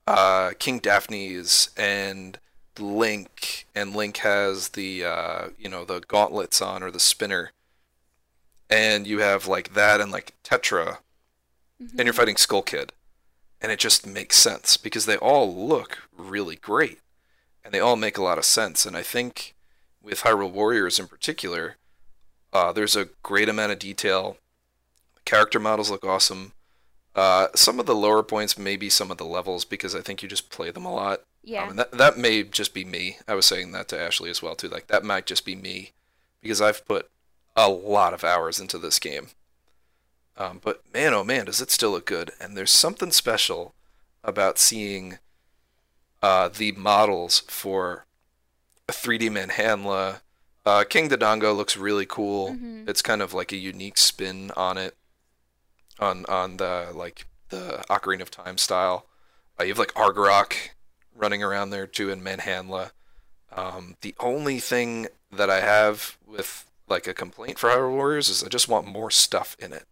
C: uh, King Daphnes and Link, and Link has the uh, you know the gauntlets on or the spinner, and you have like that and like Tetra,
B: Mm-hmm.
C: and you're fighting Skull Kid, and it just makes sense because they all look really great, and they all make a lot of sense. And I think with Hyrule Warriors in particular, uh, there's a great amount of detail. The character models look awesome. Uh, some of the lower points may be some of the levels because I think you just play them a lot.
B: Yeah.
C: Um, and that that may just be me. I was saying that to Ashley as well too. Like that might just be me because I've put a lot of hours into this game. Um, but man, oh man, does it still look good? And there's something special about seeing uh, the models for a 3D Manhandla. Uh, King Dodongo looks really cool.
B: Mhm.
C: It's kind of like a unique spin on it, on on the like the Ocarina of Time style. Uh, you have like Argorok running around there too in Manhandla. Um, the only thing that I have with like a complaint for Hyrule Warriors is I just want more stuff in it.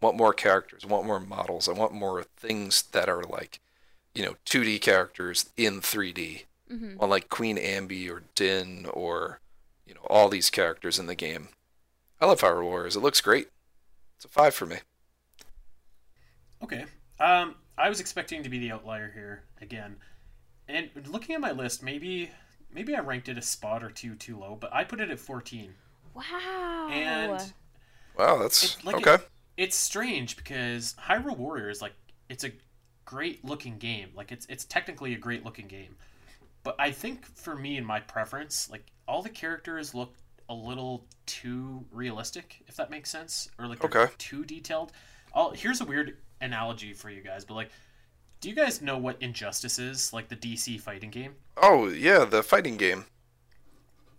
C: Want more characters, want more models, I want more things that are like, you know, 2D characters in 3D.
B: hmm
C: On like Queen Ambi or Din or, you know, all these characters in the game. I love Hyrule Warriors. It looks great. It's a five for me.
A: Okay. Um, I was expecting to be the outlier here again, and looking at my list, maybe maybe I ranked it a spot or two too low, but I put it at 14.
B: Wow.
A: And
C: Wow, that's
A: It's like
C: okay.
A: it- it's strange because Hyrule Warriors, like, it's a great looking game. Like, it's it's technically a great looking game, but I think for me and my preference, like, all the characters look a little too realistic, if that makes sense, or like
C: Okay.
A: too detailed. I'll, here's a weird analogy for you guys, but like, do you guys know what Injustice is? Like the DC fighting game?
C: Oh yeah, the fighting game.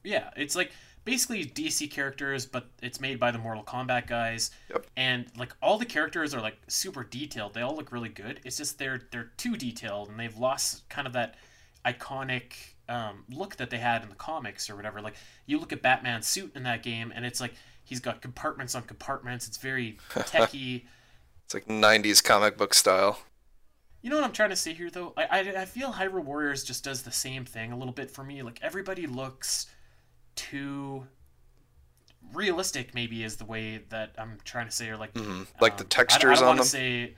A: Yeah, it's like basically DC characters, but it's made by the Mortal Kombat guys.
C: Yep.
A: And like all the characters are like super detailed. They all look really good. It's just they're they're too detailed, and they've lost kind of that iconic um, look that they had in the comics or whatever. Like you look at Batman's suit in that game, and it's like he's got compartments on compartments. It's very techy.
C: It's like '90s comic book style.
A: You know what I'm trying to say here, though? I, I, I feel Hyrule Warriors just does the same thing a little bit for me. Like, everybody looks too realistic, maybe, is the way that I'm trying to say, or like.
C: hmm Like the
A: um,
C: textures
A: I, I
C: on
A: wanna
C: them.
A: Say,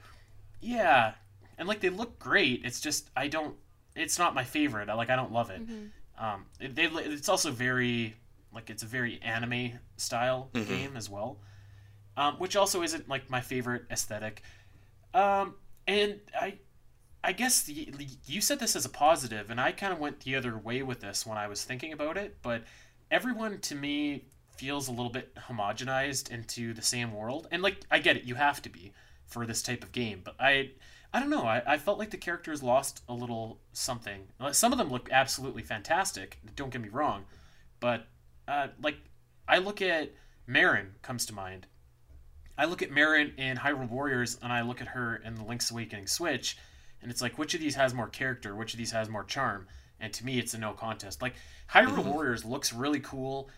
A: yeah, and like they look great. It's just I don't. It's not my favorite. I like I don't love it.
B: Mhm.
A: Um, it, they, it's also very like it's a very anime style
C: Mhm.
A: game as well, um, which also isn't like my favorite aesthetic. Um, and I, I guess the, the- you said this as a positive, and I kind of went the other way with this when I was thinking about it. But everyone to me feels a little bit homogenized into the same world, and like I get it, you have to be for this type of game. But I, I don't know. I, I felt like the characters lost a little something. Uh, Some of them look absolutely fantastic. Don't get me wrong, but uh, like I look at Marin comes to mind. I look at Marin in Hyrule Warriors, and I look at her in the Link's Awakening Switch, and it's like which of these has more character, which of these has more charm, and to me, it's a no contest. Like Hyrule Warriors looks really cool,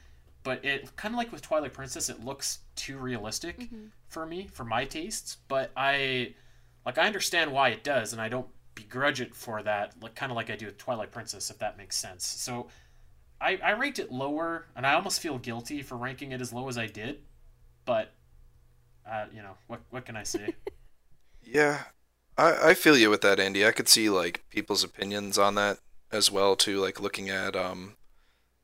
A: but it kind of like with Twilight Princess, it looks too realistic
B: Mhm.
A: for me, for my tastes. But I, like, I understand why it does, and I don't begrudge it for that. Like, kind of like I do with Twilight Princess, if that makes sense. So, I I ranked it lower, and I almost feel guilty for ranking it as low as I did. But, uh, you know, what what can I say?
C: Yeah, I, I feel you with that, Andy. I could see like people's opinions on that as well too, like looking at um,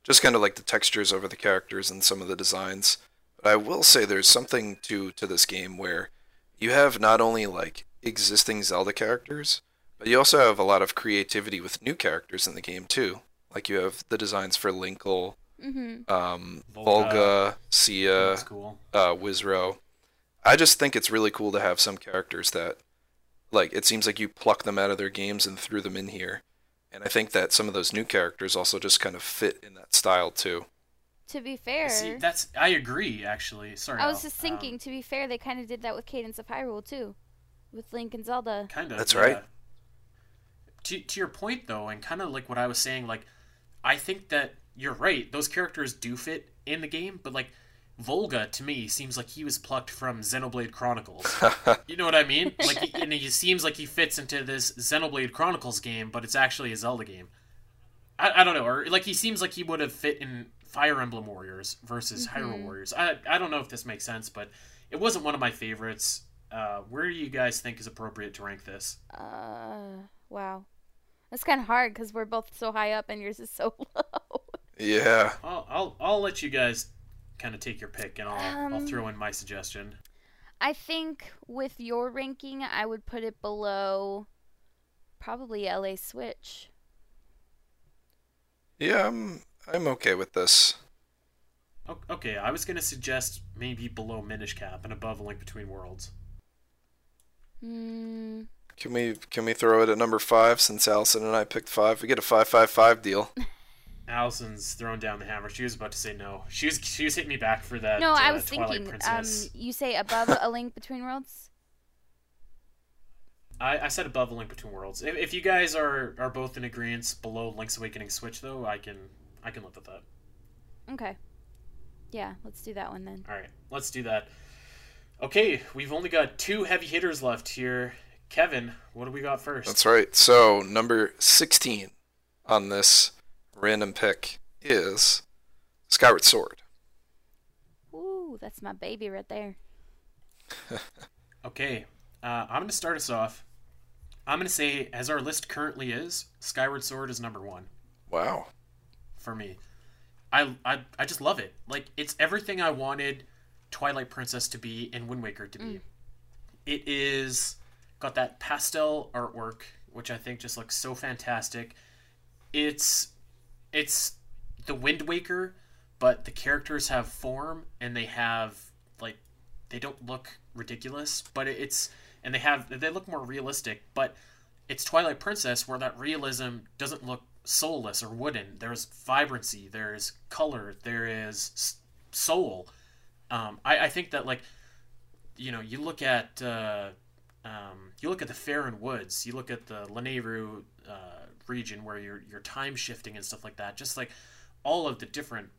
C: just kind of like the textures over the characters and some of the designs. But I will say there's something to to this game where you have not only like existing Zelda characters, but you also have a lot of creativity with new characters in the game too. Like you have the designs for Linkle,
B: Mm-hmm.
C: um,
A: Volga.
C: Volga,
A: Cia, cool.
C: uh, Wizzro. I just think it's really cool to have some characters that, like, it seems like you pluck them out of their games and threw them in here. And I think that some of those new characters also just kind of fit in that style too.
B: To be fair,
A: See, that's I agree. Actually, sorry.
B: I was
A: Al.
B: just
A: Um,
B: thinking. to be fair, they kind of did that with Cadence of Hyrule too, with Link and Zelda.
A: Kind of.
C: That's right.
A: To to your point though, and kind of like what I was saying, like I think that you're right. Those characters do fit in the game, but like Volga to me seems like he was plucked from Xenoblade Chronicles. you know what I mean? Like, he, and he seems like he fits into this Xenoblade Chronicles game, but it's actually a Zelda game. I, I don't know, or like he seems like he would have fit in Fire Emblem Warriors versus Hyrule Warriors. I I don't know if this makes sense, but it wasn't one of my favorites. Uh, where do you guys think is appropriate to rank this?
B: Uh, wow, that's kind of hard because we're both so high up and yours is so low.
C: Yeah.
A: I'll I'll, I'll let you guys kind of take your pick, and I'll I'll
B: Um,
A: throw in my suggestion.
B: I think with your ranking, I would put it below probably LA Switch.
C: Yeah, I'm I'm okay with this.
A: Okay, I was gonna suggest maybe below Minish Cap and above A Link Between Worlds.
B: Hmm.
C: Can we can we throw it at number five since Alasyn and I picked five? We get a five five five deal.
A: Alasyn's throwing down the hammer. She was about to say no. She was she was hitting me back for that.
B: No,
A: uh,
B: I was
A: Twilight
B: thinking. Um, you say above A Link Between Worlds.
A: I, I said above A Link Between Worlds. If, if you guys are are both in agreement below Link's Awakening Switch, though, I can I can live with that.
B: Okay. Yeah, let's do that one then.
A: All right, let's do that. Okay, we've only got two heavy hitters left here. Kevin, what do we got first?
C: That's right. So number sixteen on this random pick is Skyward Sword.
B: Ooh, that's my baby right there.
A: Okay, uh, I'm going to start us off. I'm going to say, as our list currently is, Skyward Sword is number one
C: Wow.
A: for me. I, I, I just love it. Like, it's everything I wanted Twilight Princess to be and Wind Waker to be. It is got that pastel artwork, which I think just looks so fantastic. It's it's the Wind Waker, but the characters have form and they have like they don't look ridiculous, but it's and they have they look more realistic, but it's Twilight Princess where that realism doesn't look soulless or wooden. There's vibrancy, there's color, there is soul. Um, I, I think that like you know you look at uh, um, you look at the Faron Woods, you look at the Lanayru uh, region where you're you're time shifting and stuff like that. Just like all of the different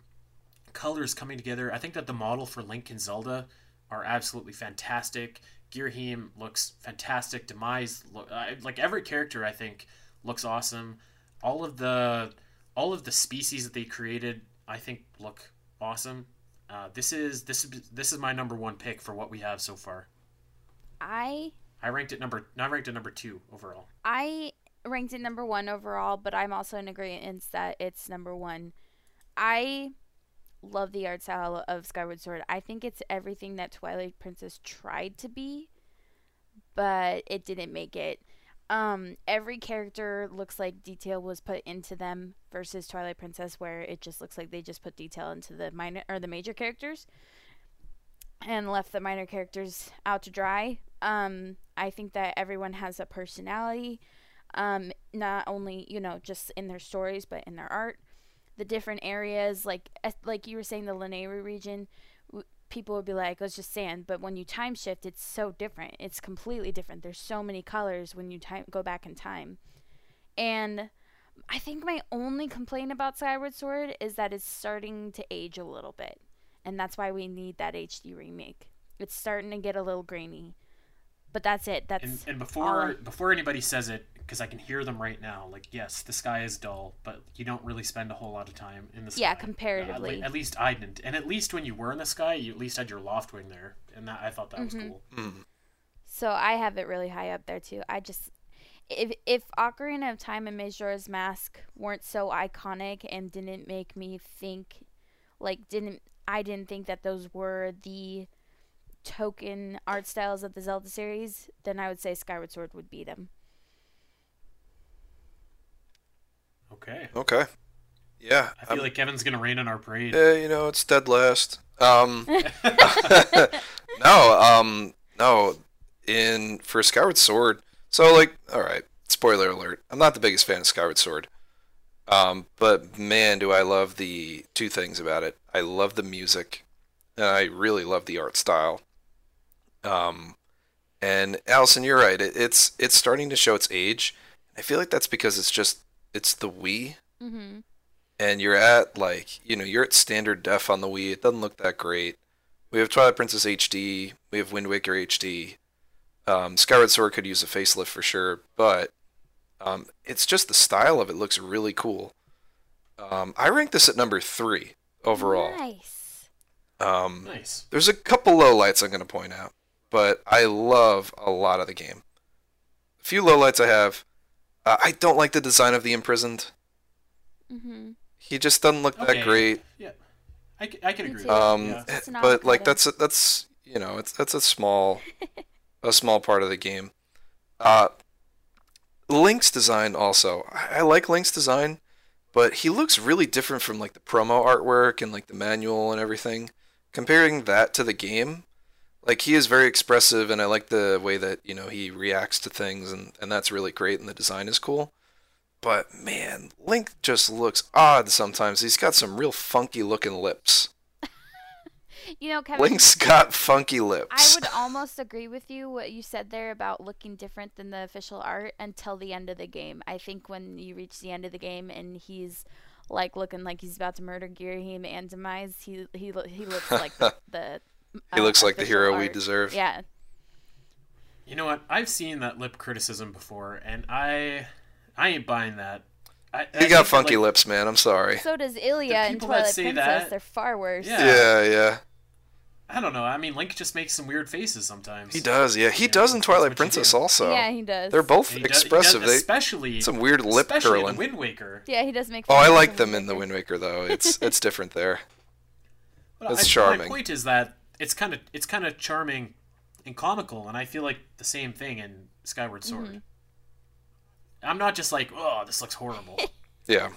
A: colors coming together. I think that the model for Link and Zelda are absolutely fantastic. Girahim looks fantastic. Demise, look, I, like every character, I think looks awesome. All of the all of the species that they created, I think, look awesome. Uh, this is this is this is my number one pick for what we have so far.
B: I
A: I ranked it number I ranked it number two overall.
B: I ranked it number one overall, but I'm also in agreement that it's number one. I love the art style of Skyward Sword. I think it's everything that Twilight Princess tried to be, but it didn't make it. Um, every character looks like detail was put into them versus Twilight Princess, where it just looks like they just put detail into the minor or the major characters and left the minor characters out to dry. Um, I think that everyone has a personality, um, not only you know just in their stories but in their art. The different areas, like like you were saying, the Lanayru region, w- people would be like, "Oh, "It's just sand," but when you time shift, it's so different. It's completely different. There's so many colors when you time go back in time, and I think my only complaint about Skyward Sword is that it's starting to age a little bit, and that's why we need that HD remake. It's starting to get a little grainy, but that's it. That's
A: And, and before
B: I-
A: before anybody says it, because I can hear them right now, like yes, the sky is dull, but you don't really spend a whole lot of time in the sky.
B: Yeah,
A: Uh,
B: comparatively.
A: at, at least I didn't, and at least when you were in the sky, you at least had your Loftwing there, and that I thought that
B: Mm-hmm.
A: was cool.
C: Mm.
B: So I have it really high up there too. I just if if Ocarina of Time and Majora's Mask weren't so iconic and didn't make me think like didn't I didn't think that those were the token art styles of the Zelda series, then I would say Skyward Sword would beat them.
A: Okay.
C: Okay. Yeah.
A: I feel
C: I'm-
A: like Kevin's gonna rain on our parade.
C: Yeah, you know, it's dead last. Um, no, um, no. In for Skyward Sword, so like, all right. Spoiler alert: I'm not the biggest fan of Skyward Sword. Um, but man, do I love the two things about it. I love the music, and I really love the art style. Um, and Alasyn, you're right. It, it's it's starting to show its age. I feel like that's because it's just it's the Wii
B: Mm-hmm.
C: and you're at like you know you're at standard def on the Wii. It doesn't look that great. We have Twilight Princess HD. We have Wind Waker HD. Um, Skyward Sword could use a facelift for sure, but um, it's just the style of it looks really cool. Um, I rank this at number three overall.
B: Nice.
C: Um,
A: Nice.
C: there's a couple lowlights I'm going to point out, but I love a lot of the game. A few lowlights I have. Uh, I don't like the design of the imprisoned.
B: Mm-hmm.
C: He just doesn't look
A: Okay.
C: that great.
A: Yeah. I can agree. with
C: Um,
A: yeah.
C: But like that's a, that's you know it's that's a small a small part of the game. Uh, Link's design also I, I like Link's design, but he looks really different from like the promo artwork and like the manual and everything. Comparing that to the game, like he is very expressive and I like the way that you know he reacts to things and and that's really great and the design is cool. But man, Link just looks odd sometimes. He's got some real funky looking lips.
B: You know, Kevin.
C: Link's got funky lips I
B: would almost agree with you what you said there about looking different than the official art until the end of the game. I think when you reach the end of the game and he's like looking like he's about to murder Girahim and Demise, he he he looks like the, the
C: He looks like the
B: official
C: hero we deserve.
B: Yeah,
A: You know what? I've seen that lip criticism before, and I I ain't buying that. I, I
C: He
A: think
C: got funky
A: like,
C: lips, man. I'm sorry.
B: so does Ilia in
A: people that
B: Twilight
A: say
B: Princess.
A: that-
B: They're far worse.
A: Yeah.
C: Yeah, yeah.
A: I don't know. I mean, Link just makes some weird faces sometimes.
C: He does. Yeah, he
A: Yeah,
C: does in Twilight Princess also.
B: Yeah, he does.
C: They're both
A: He does- he does-
C: expressive. they
A: especially
C: some weird lip
A: especially
C: curling.
A: in Wind Waker.
B: Yeah, he does make.
C: Oh, I like them in the Wind Waker though. It's it's different there.
A: But
C: That's
A: I,
C: charming.
A: My point is that it's kind of it's kind of charming and comical, and I feel like the same thing in Skyward Sword.
B: Mm-hmm.
A: I'm not just like, oh, this looks horrible.
C: Yeah.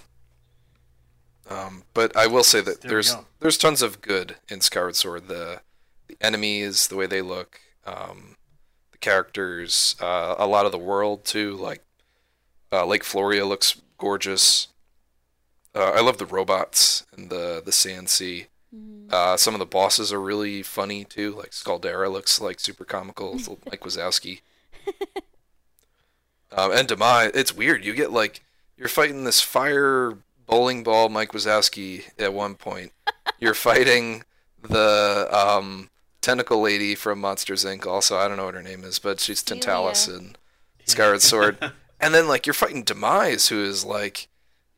C: Um, but I will say that
A: There
C: there's there's tons of good in Skyward Sword. The the enemies, the way they look, um, the characters, uh, a lot of the world too. Like uh, Lake Floria looks gorgeous. Uh, I love the robots and the the sand sea.
B: Mhm.
C: Uh, some of the bosses are really funny too. Like Scaldera looks like super comical. It's Mike Wazowski. Um, and Demai, it's weird. You get like you're fighting this fire bowling ball Mike Wazowski at one point. You're fighting the um, tentacle lady from Monsters Inc. Also, I don't know what her name is, but she's
B: Celia.
C: Tentalus in Skyward Sword. and then like you're fighting Demise, who is like,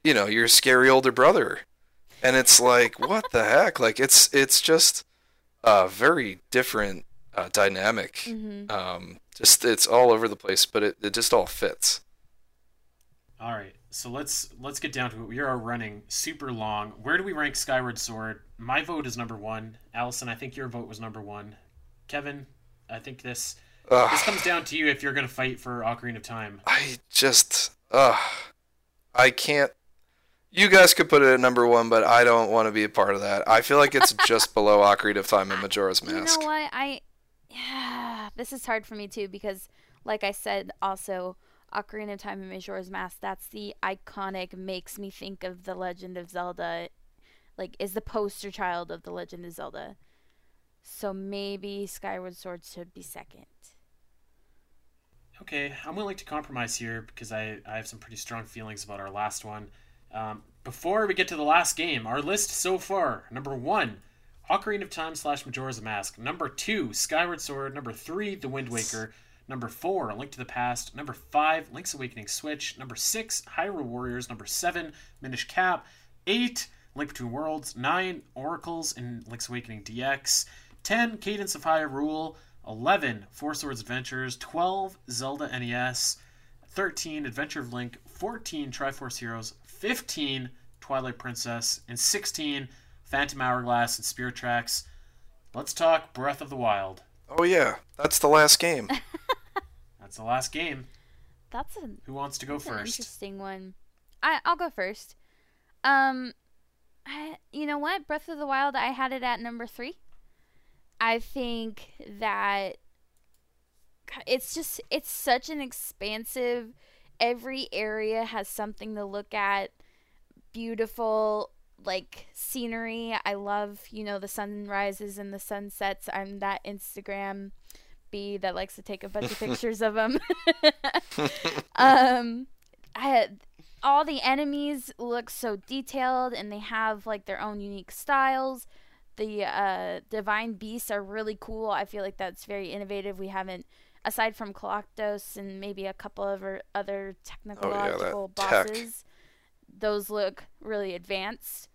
C: you know, your scary older brother, and it's like, what the heck? Like it's it's just a very different uh, dynamic.
B: Mhm.
C: Um, just it's all over the place, but it, it just all fits.
A: All right, so let's let's get down to it. We are running super long. Where do we rank Skyward Sword? My vote is number one. Alasyn, I think your vote was number one. Kevin, I think this this comes down to you if you're gonna fight for Ocarina of Time.
C: I just, ugh, I can't. You guys could put it at number one, but I don't want to be a part of that. I feel like it's just below Ocarina of Time and Majora's Mask.
B: You
C: Mask.
B: know what? I yeah, this is hard for me too because, like I said, also Ocarina of Time and Majora's Mask. That's the iconic, makes me think of the Legend of Zelda. Like, is the poster child of the Legend of Zelda. So maybe Skyward Sword should be second.
A: Okay, I'm willing to compromise here because I, I have some pretty strong feelings about our last one. Um, before we get to the last game, our list so far number one, Ocarina of Time slash Majora's Mask. Number two, Skyward Sword. Number three, The Wind Waker. Number four, Link to the Past. Number five, Link's Awakening Switch. Number six, Hyrule Warriors. Number seven, Minish Cap. Eight, Link Between Worlds. Nine, Oracles in Link's Awakening DX. Ten, Cadence of Hyrule. 11 Four Swords Adventures, 12 Zelda NES, 13 Adventure of Link, 14 Triforce Heroes, 15 Twilight Princess, and 16 Phantom Hourglass and Spirit Tracks. Let's talk Breath of the Wild.
C: Oh yeah, that's the last game.
A: That's the last game.
B: That's a
A: Who wants to go
B: That's an
A: first?
B: interesting one. I I'll go first. Um, I, you know what? Breath of the Wild. I had it at number three. I think that it's just it's such an expansive. Every area has something to look at. Beautiful like scenery. I love you know the sunrises and the sunsets. I'm that Instagram bee that likes to take a bunch of pictures of them. um, I all the enemies look so detailed and they have like their own unique styles. The uh, divine beasts are really cool. I feel like that's very innovative. We haven't, aside from Colossus and maybe a couple of other technological
C: tech.
B: bosses, those look really advanced.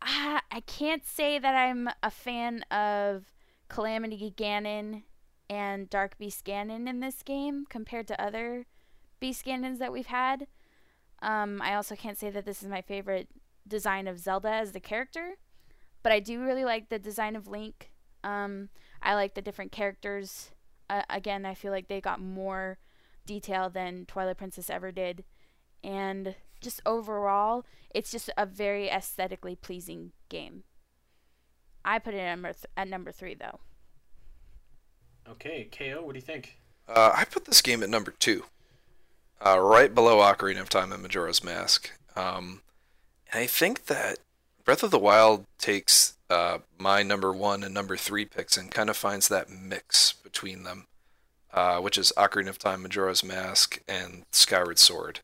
B: I, I can't say that I'm a fan of Calamity Ganon and Dark Beast Ganon in this game compared to other Beast Ganons that we've had. Um, I also can't say that this is my favorite design of Zelda as the character, but I do really like the design of Link. Um, I like the different characters. Uh, again, I feel like they got more detail than Twilight Princess ever did, and just overall, it's just a very aesthetically pleasing game. I put it at number, th- at number three though.
A: Okay, KO, what do you think?
C: Uh, I put this game at number two, uh, right below Ocarina of Time and Majora's Mask. Um, and I think that Breath of the Wild takes uh, my number one and number three picks and kind of finds that mix between them, uh, which is Ocarina of Time, Majora's Mask, and Skyward Sword.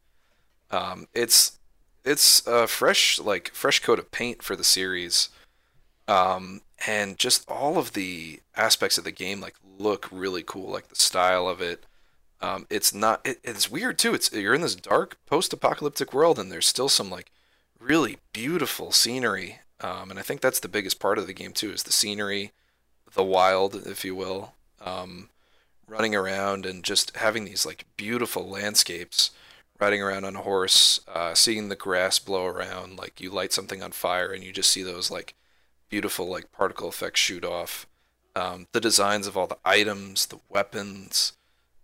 C: Um, it's it's a fresh like fresh coat of paint for the series, um, and just all of the aspects of the game like look really cool, like the style of it. Um, it's not. It, it's weird too. It's you're in this dark post-apocalyptic world, and there's still some like really beautiful scenery. Um, and I think that's the biggest part of the game too, is the scenery, the wild, if you will. Um, running around and just having these like beautiful landscapes. Riding around on a horse, uh, seeing the grass blow around, like you light something on fire and you just see those like beautiful like particle effects shoot off. Um, the designs of all the items, the weapons,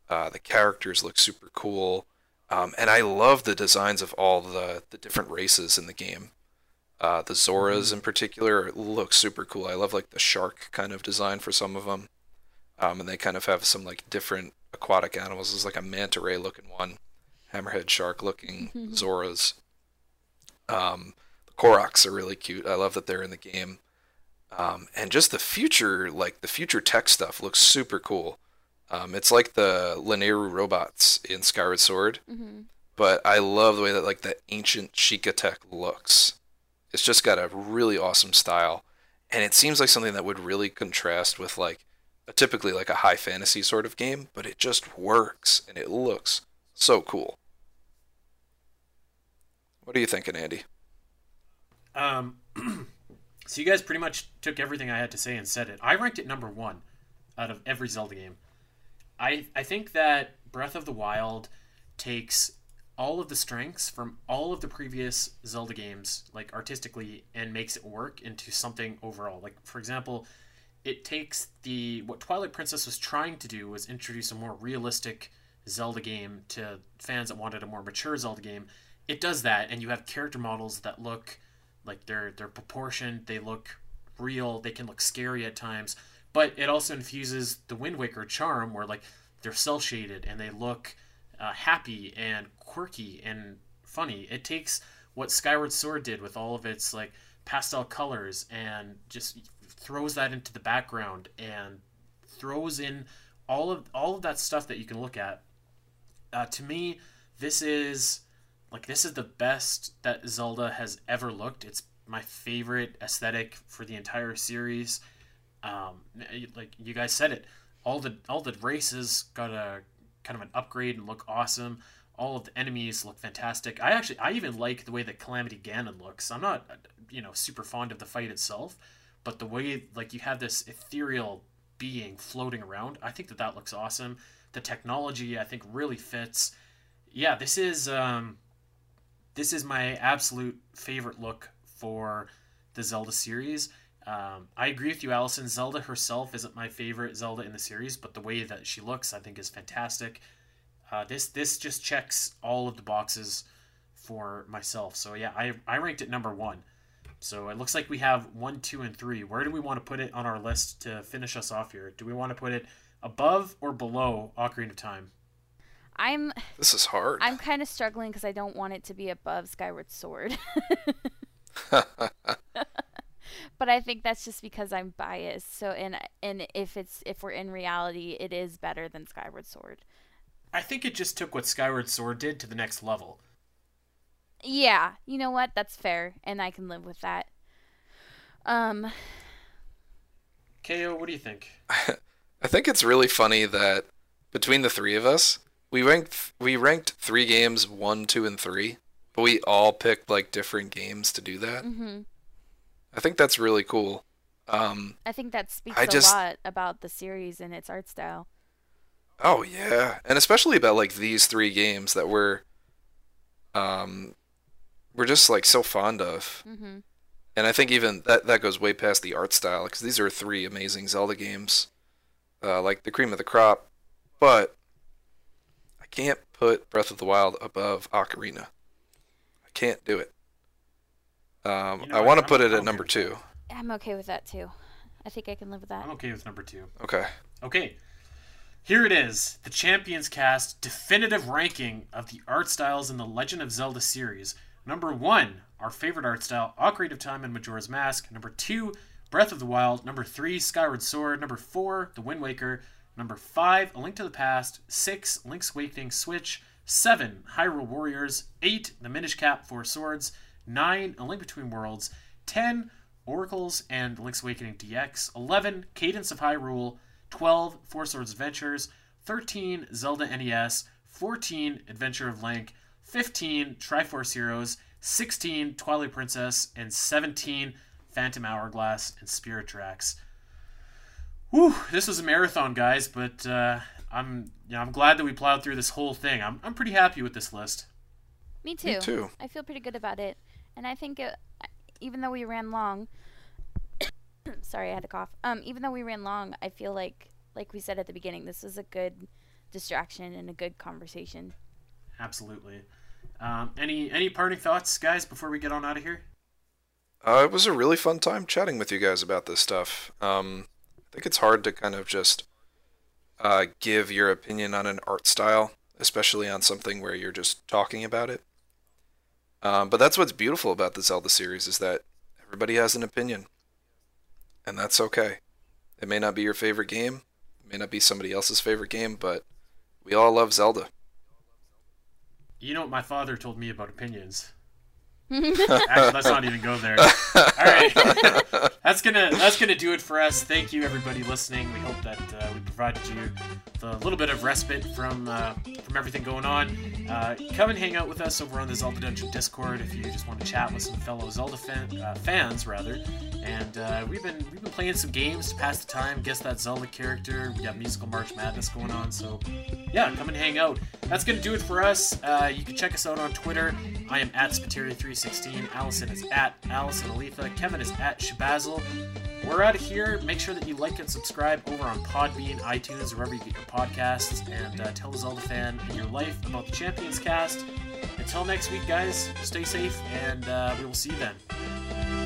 C: uh, the characters look super cool, um, and I love the designs of all the the different races in the game. Uh, the Zoras in particular look super cool. I love like the shark kind of design for some of them, um, and they kind of have some like different aquatic animals. There's like a manta ray looking one, hammerhead shark looking Zoras. Um, the Koroks are really cute. I love that they're in the game. Um, and just the future, like the future tech stuff, looks super cool. Um, it's like the Lanayru robots in Skyward Sword,
B: Mm-hmm.
C: but I love the way that like the ancient Sheikah tech looks. It's just got a really awesome style, and it seems like something that would really contrast with like a typically like a high fantasy sort of game, but it just works and it looks so cool. What are you thinking, Andy?
A: Um, so you guys pretty much took everything I had to say and said it. I ranked it number one out of every Zelda game. I I think that Breath of the Wild takes all of the strengths from all of the previous Zelda games, like artistically, and makes it work into something overall. Like for example, it takes the what Twilight Princess was trying to do was introduce a more realistic Zelda game to fans that wanted a more mature Zelda game. It does that, and you have character models that look like they're they're proportioned, they look real, they can look scary at times, but it also infuses the Wind Waker charm where like they're cell shaded and they look uh, happy and quirky and funny. It takes what Skyward Sword did with all of its like pastel colors and just throws that into the background and throws in all of all of that stuff that you can look at. Uh, to me, this is like this is the best that Zelda has ever looked. It's my favorite aesthetic for the entire series. Um, like you guys said it, all the all the races got a kind of an upgrade and look awesome. All of the enemies look fantastic. I actually I even like the way that Calamity Ganon looks. I'm not you know super fond of the fight itself, but the way like you have this ethereal being floating around, I think that that looks awesome. The technology I think really fits, yeah, this is um, this is my absolute favorite look for the Zelda series. Um, I agree with you, Alasyn. Zelda herself isn't my favorite Zelda in the series, but the way that she looks, I think, is fantastic. Uh, this this just checks all of the boxes for myself. So yeah, I I ranked it number one. So it looks like we have one, two, and three. Where do we want to put it on our list to finish us off here? Do we want to put it above or below Ocarina of Time?
B: I'm
C: This is hard.
B: I'm kind of struggling because I don't want it to be above Skyward Sword. but I think that's just because I'm biased. So and and if it's if we're in reality, it is better than Skyward Sword.
A: I think it just took what Skyward Sword did to the next level.
B: Yeah, you know what? That's fair, and I can live with that. Um,
A: KO, what do you think?
C: I think it's really funny that between the three of us, we ranked we ranked three games one, two, and three, but we all picked like different games to do that.
B: Mm hmm
C: I think that's really cool. Um,
B: I think that speaks
C: I just-
B: a lot about the series and its art style.
C: oh yeah, and especially about like these three games that we're, um, we're just like so fond of.
B: Mm-hmm.
C: And I think even that that goes way past the art style because these are three amazing Zelda games, uh, like the cream of the crop. But I can't put Breath of the Wild above Ocarina. I can't do it. Um,
A: You know
C: I want to
A: I'm-
C: put it
A: I'm
C: at number two.
B: I'm okay with that too. I think I can live with that.
A: I'm okay with number two.
C: Okay.
A: Okay, here it is the Champions Cast definitive ranking of the art styles in the Legend of Zelda series. Number one, our favorite art style, Ocarina of Time and Majora's Mask. Number two, Breath of the Wild. Number three, Skyward Sword. Number four, The Wind Waker. Number five, A Link to the Past. Six, Link's Awakening Switch. Seven, Hyrule Warriors. Eight, The Minish Cap Four Swords. Nine, A Link Between Worlds. Ten, Oracles and Link's Awakening DX. 11, Cadence of Hyrule. 12, Four Swords Adventures. 13, Zelda NES. 14, Adventure of Link. 15, Tri Force Heroes. 16, Twilight Princess. And 17, Phantom Hourglass and Spirit Tracks. Whew, this was a marathon, guys, but uh, I'm you know, I'm glad that we plowed through this whole thing. I'm, I'm pretty happy with this list.
B: Me too.
C: Me too.
B: I feel pretty good about it, and I think it, even though we ran long, sorry, I had a cough. Um, even though we ran long, I feel like, like we said at the beginning, this was a good distraction and a good conversation.
A: Absolutely. Um, any any parting thoughts, guys, before we get on out of here?
C: Uh, it was a really fun time chatting with you guys about this stuff. Um, I think it's hard to kind of just uh, give your opinion on an art style, especially on something where you're just talking about it. Um, but that's what's beautiful about the Zelda series is that everybody has an opinion, and that's okay. It may not be your favorite game, it may not be somebody else's favorite game, but we all love Zelda.
A: You know what my father told me about opinions. Actually, let's not even go there. All right, that's gonna that's gonna do it for us. Thank you, everybody listening. We hope that uh, we provided you with a little bit of respite from uh, from everything going on. Uh, come and hang out with us over on the Zelda Dungeon Discord if you just want to chat with some fellow Zelda fan, uh, fans, rather. And uh, we've been we've been playing some games to pass the time. Guess that Zelda character. We got musical March Madness going on, so yeah, come and hang out. That's gonna do it for us. Uh, you can check us out on Twitter. I am at Spiteri316. Alasyn is at Alasyn Eletha. Kevin is at Shabazzle. We're out of here. Make sure that you like and subscribe over on Podbean, iTunes, wherever you get your podcasts, and uh, tell a Zelda fan in your life about the Champions Cast. Until next week, guys, stay safe, and uh, we will see you then.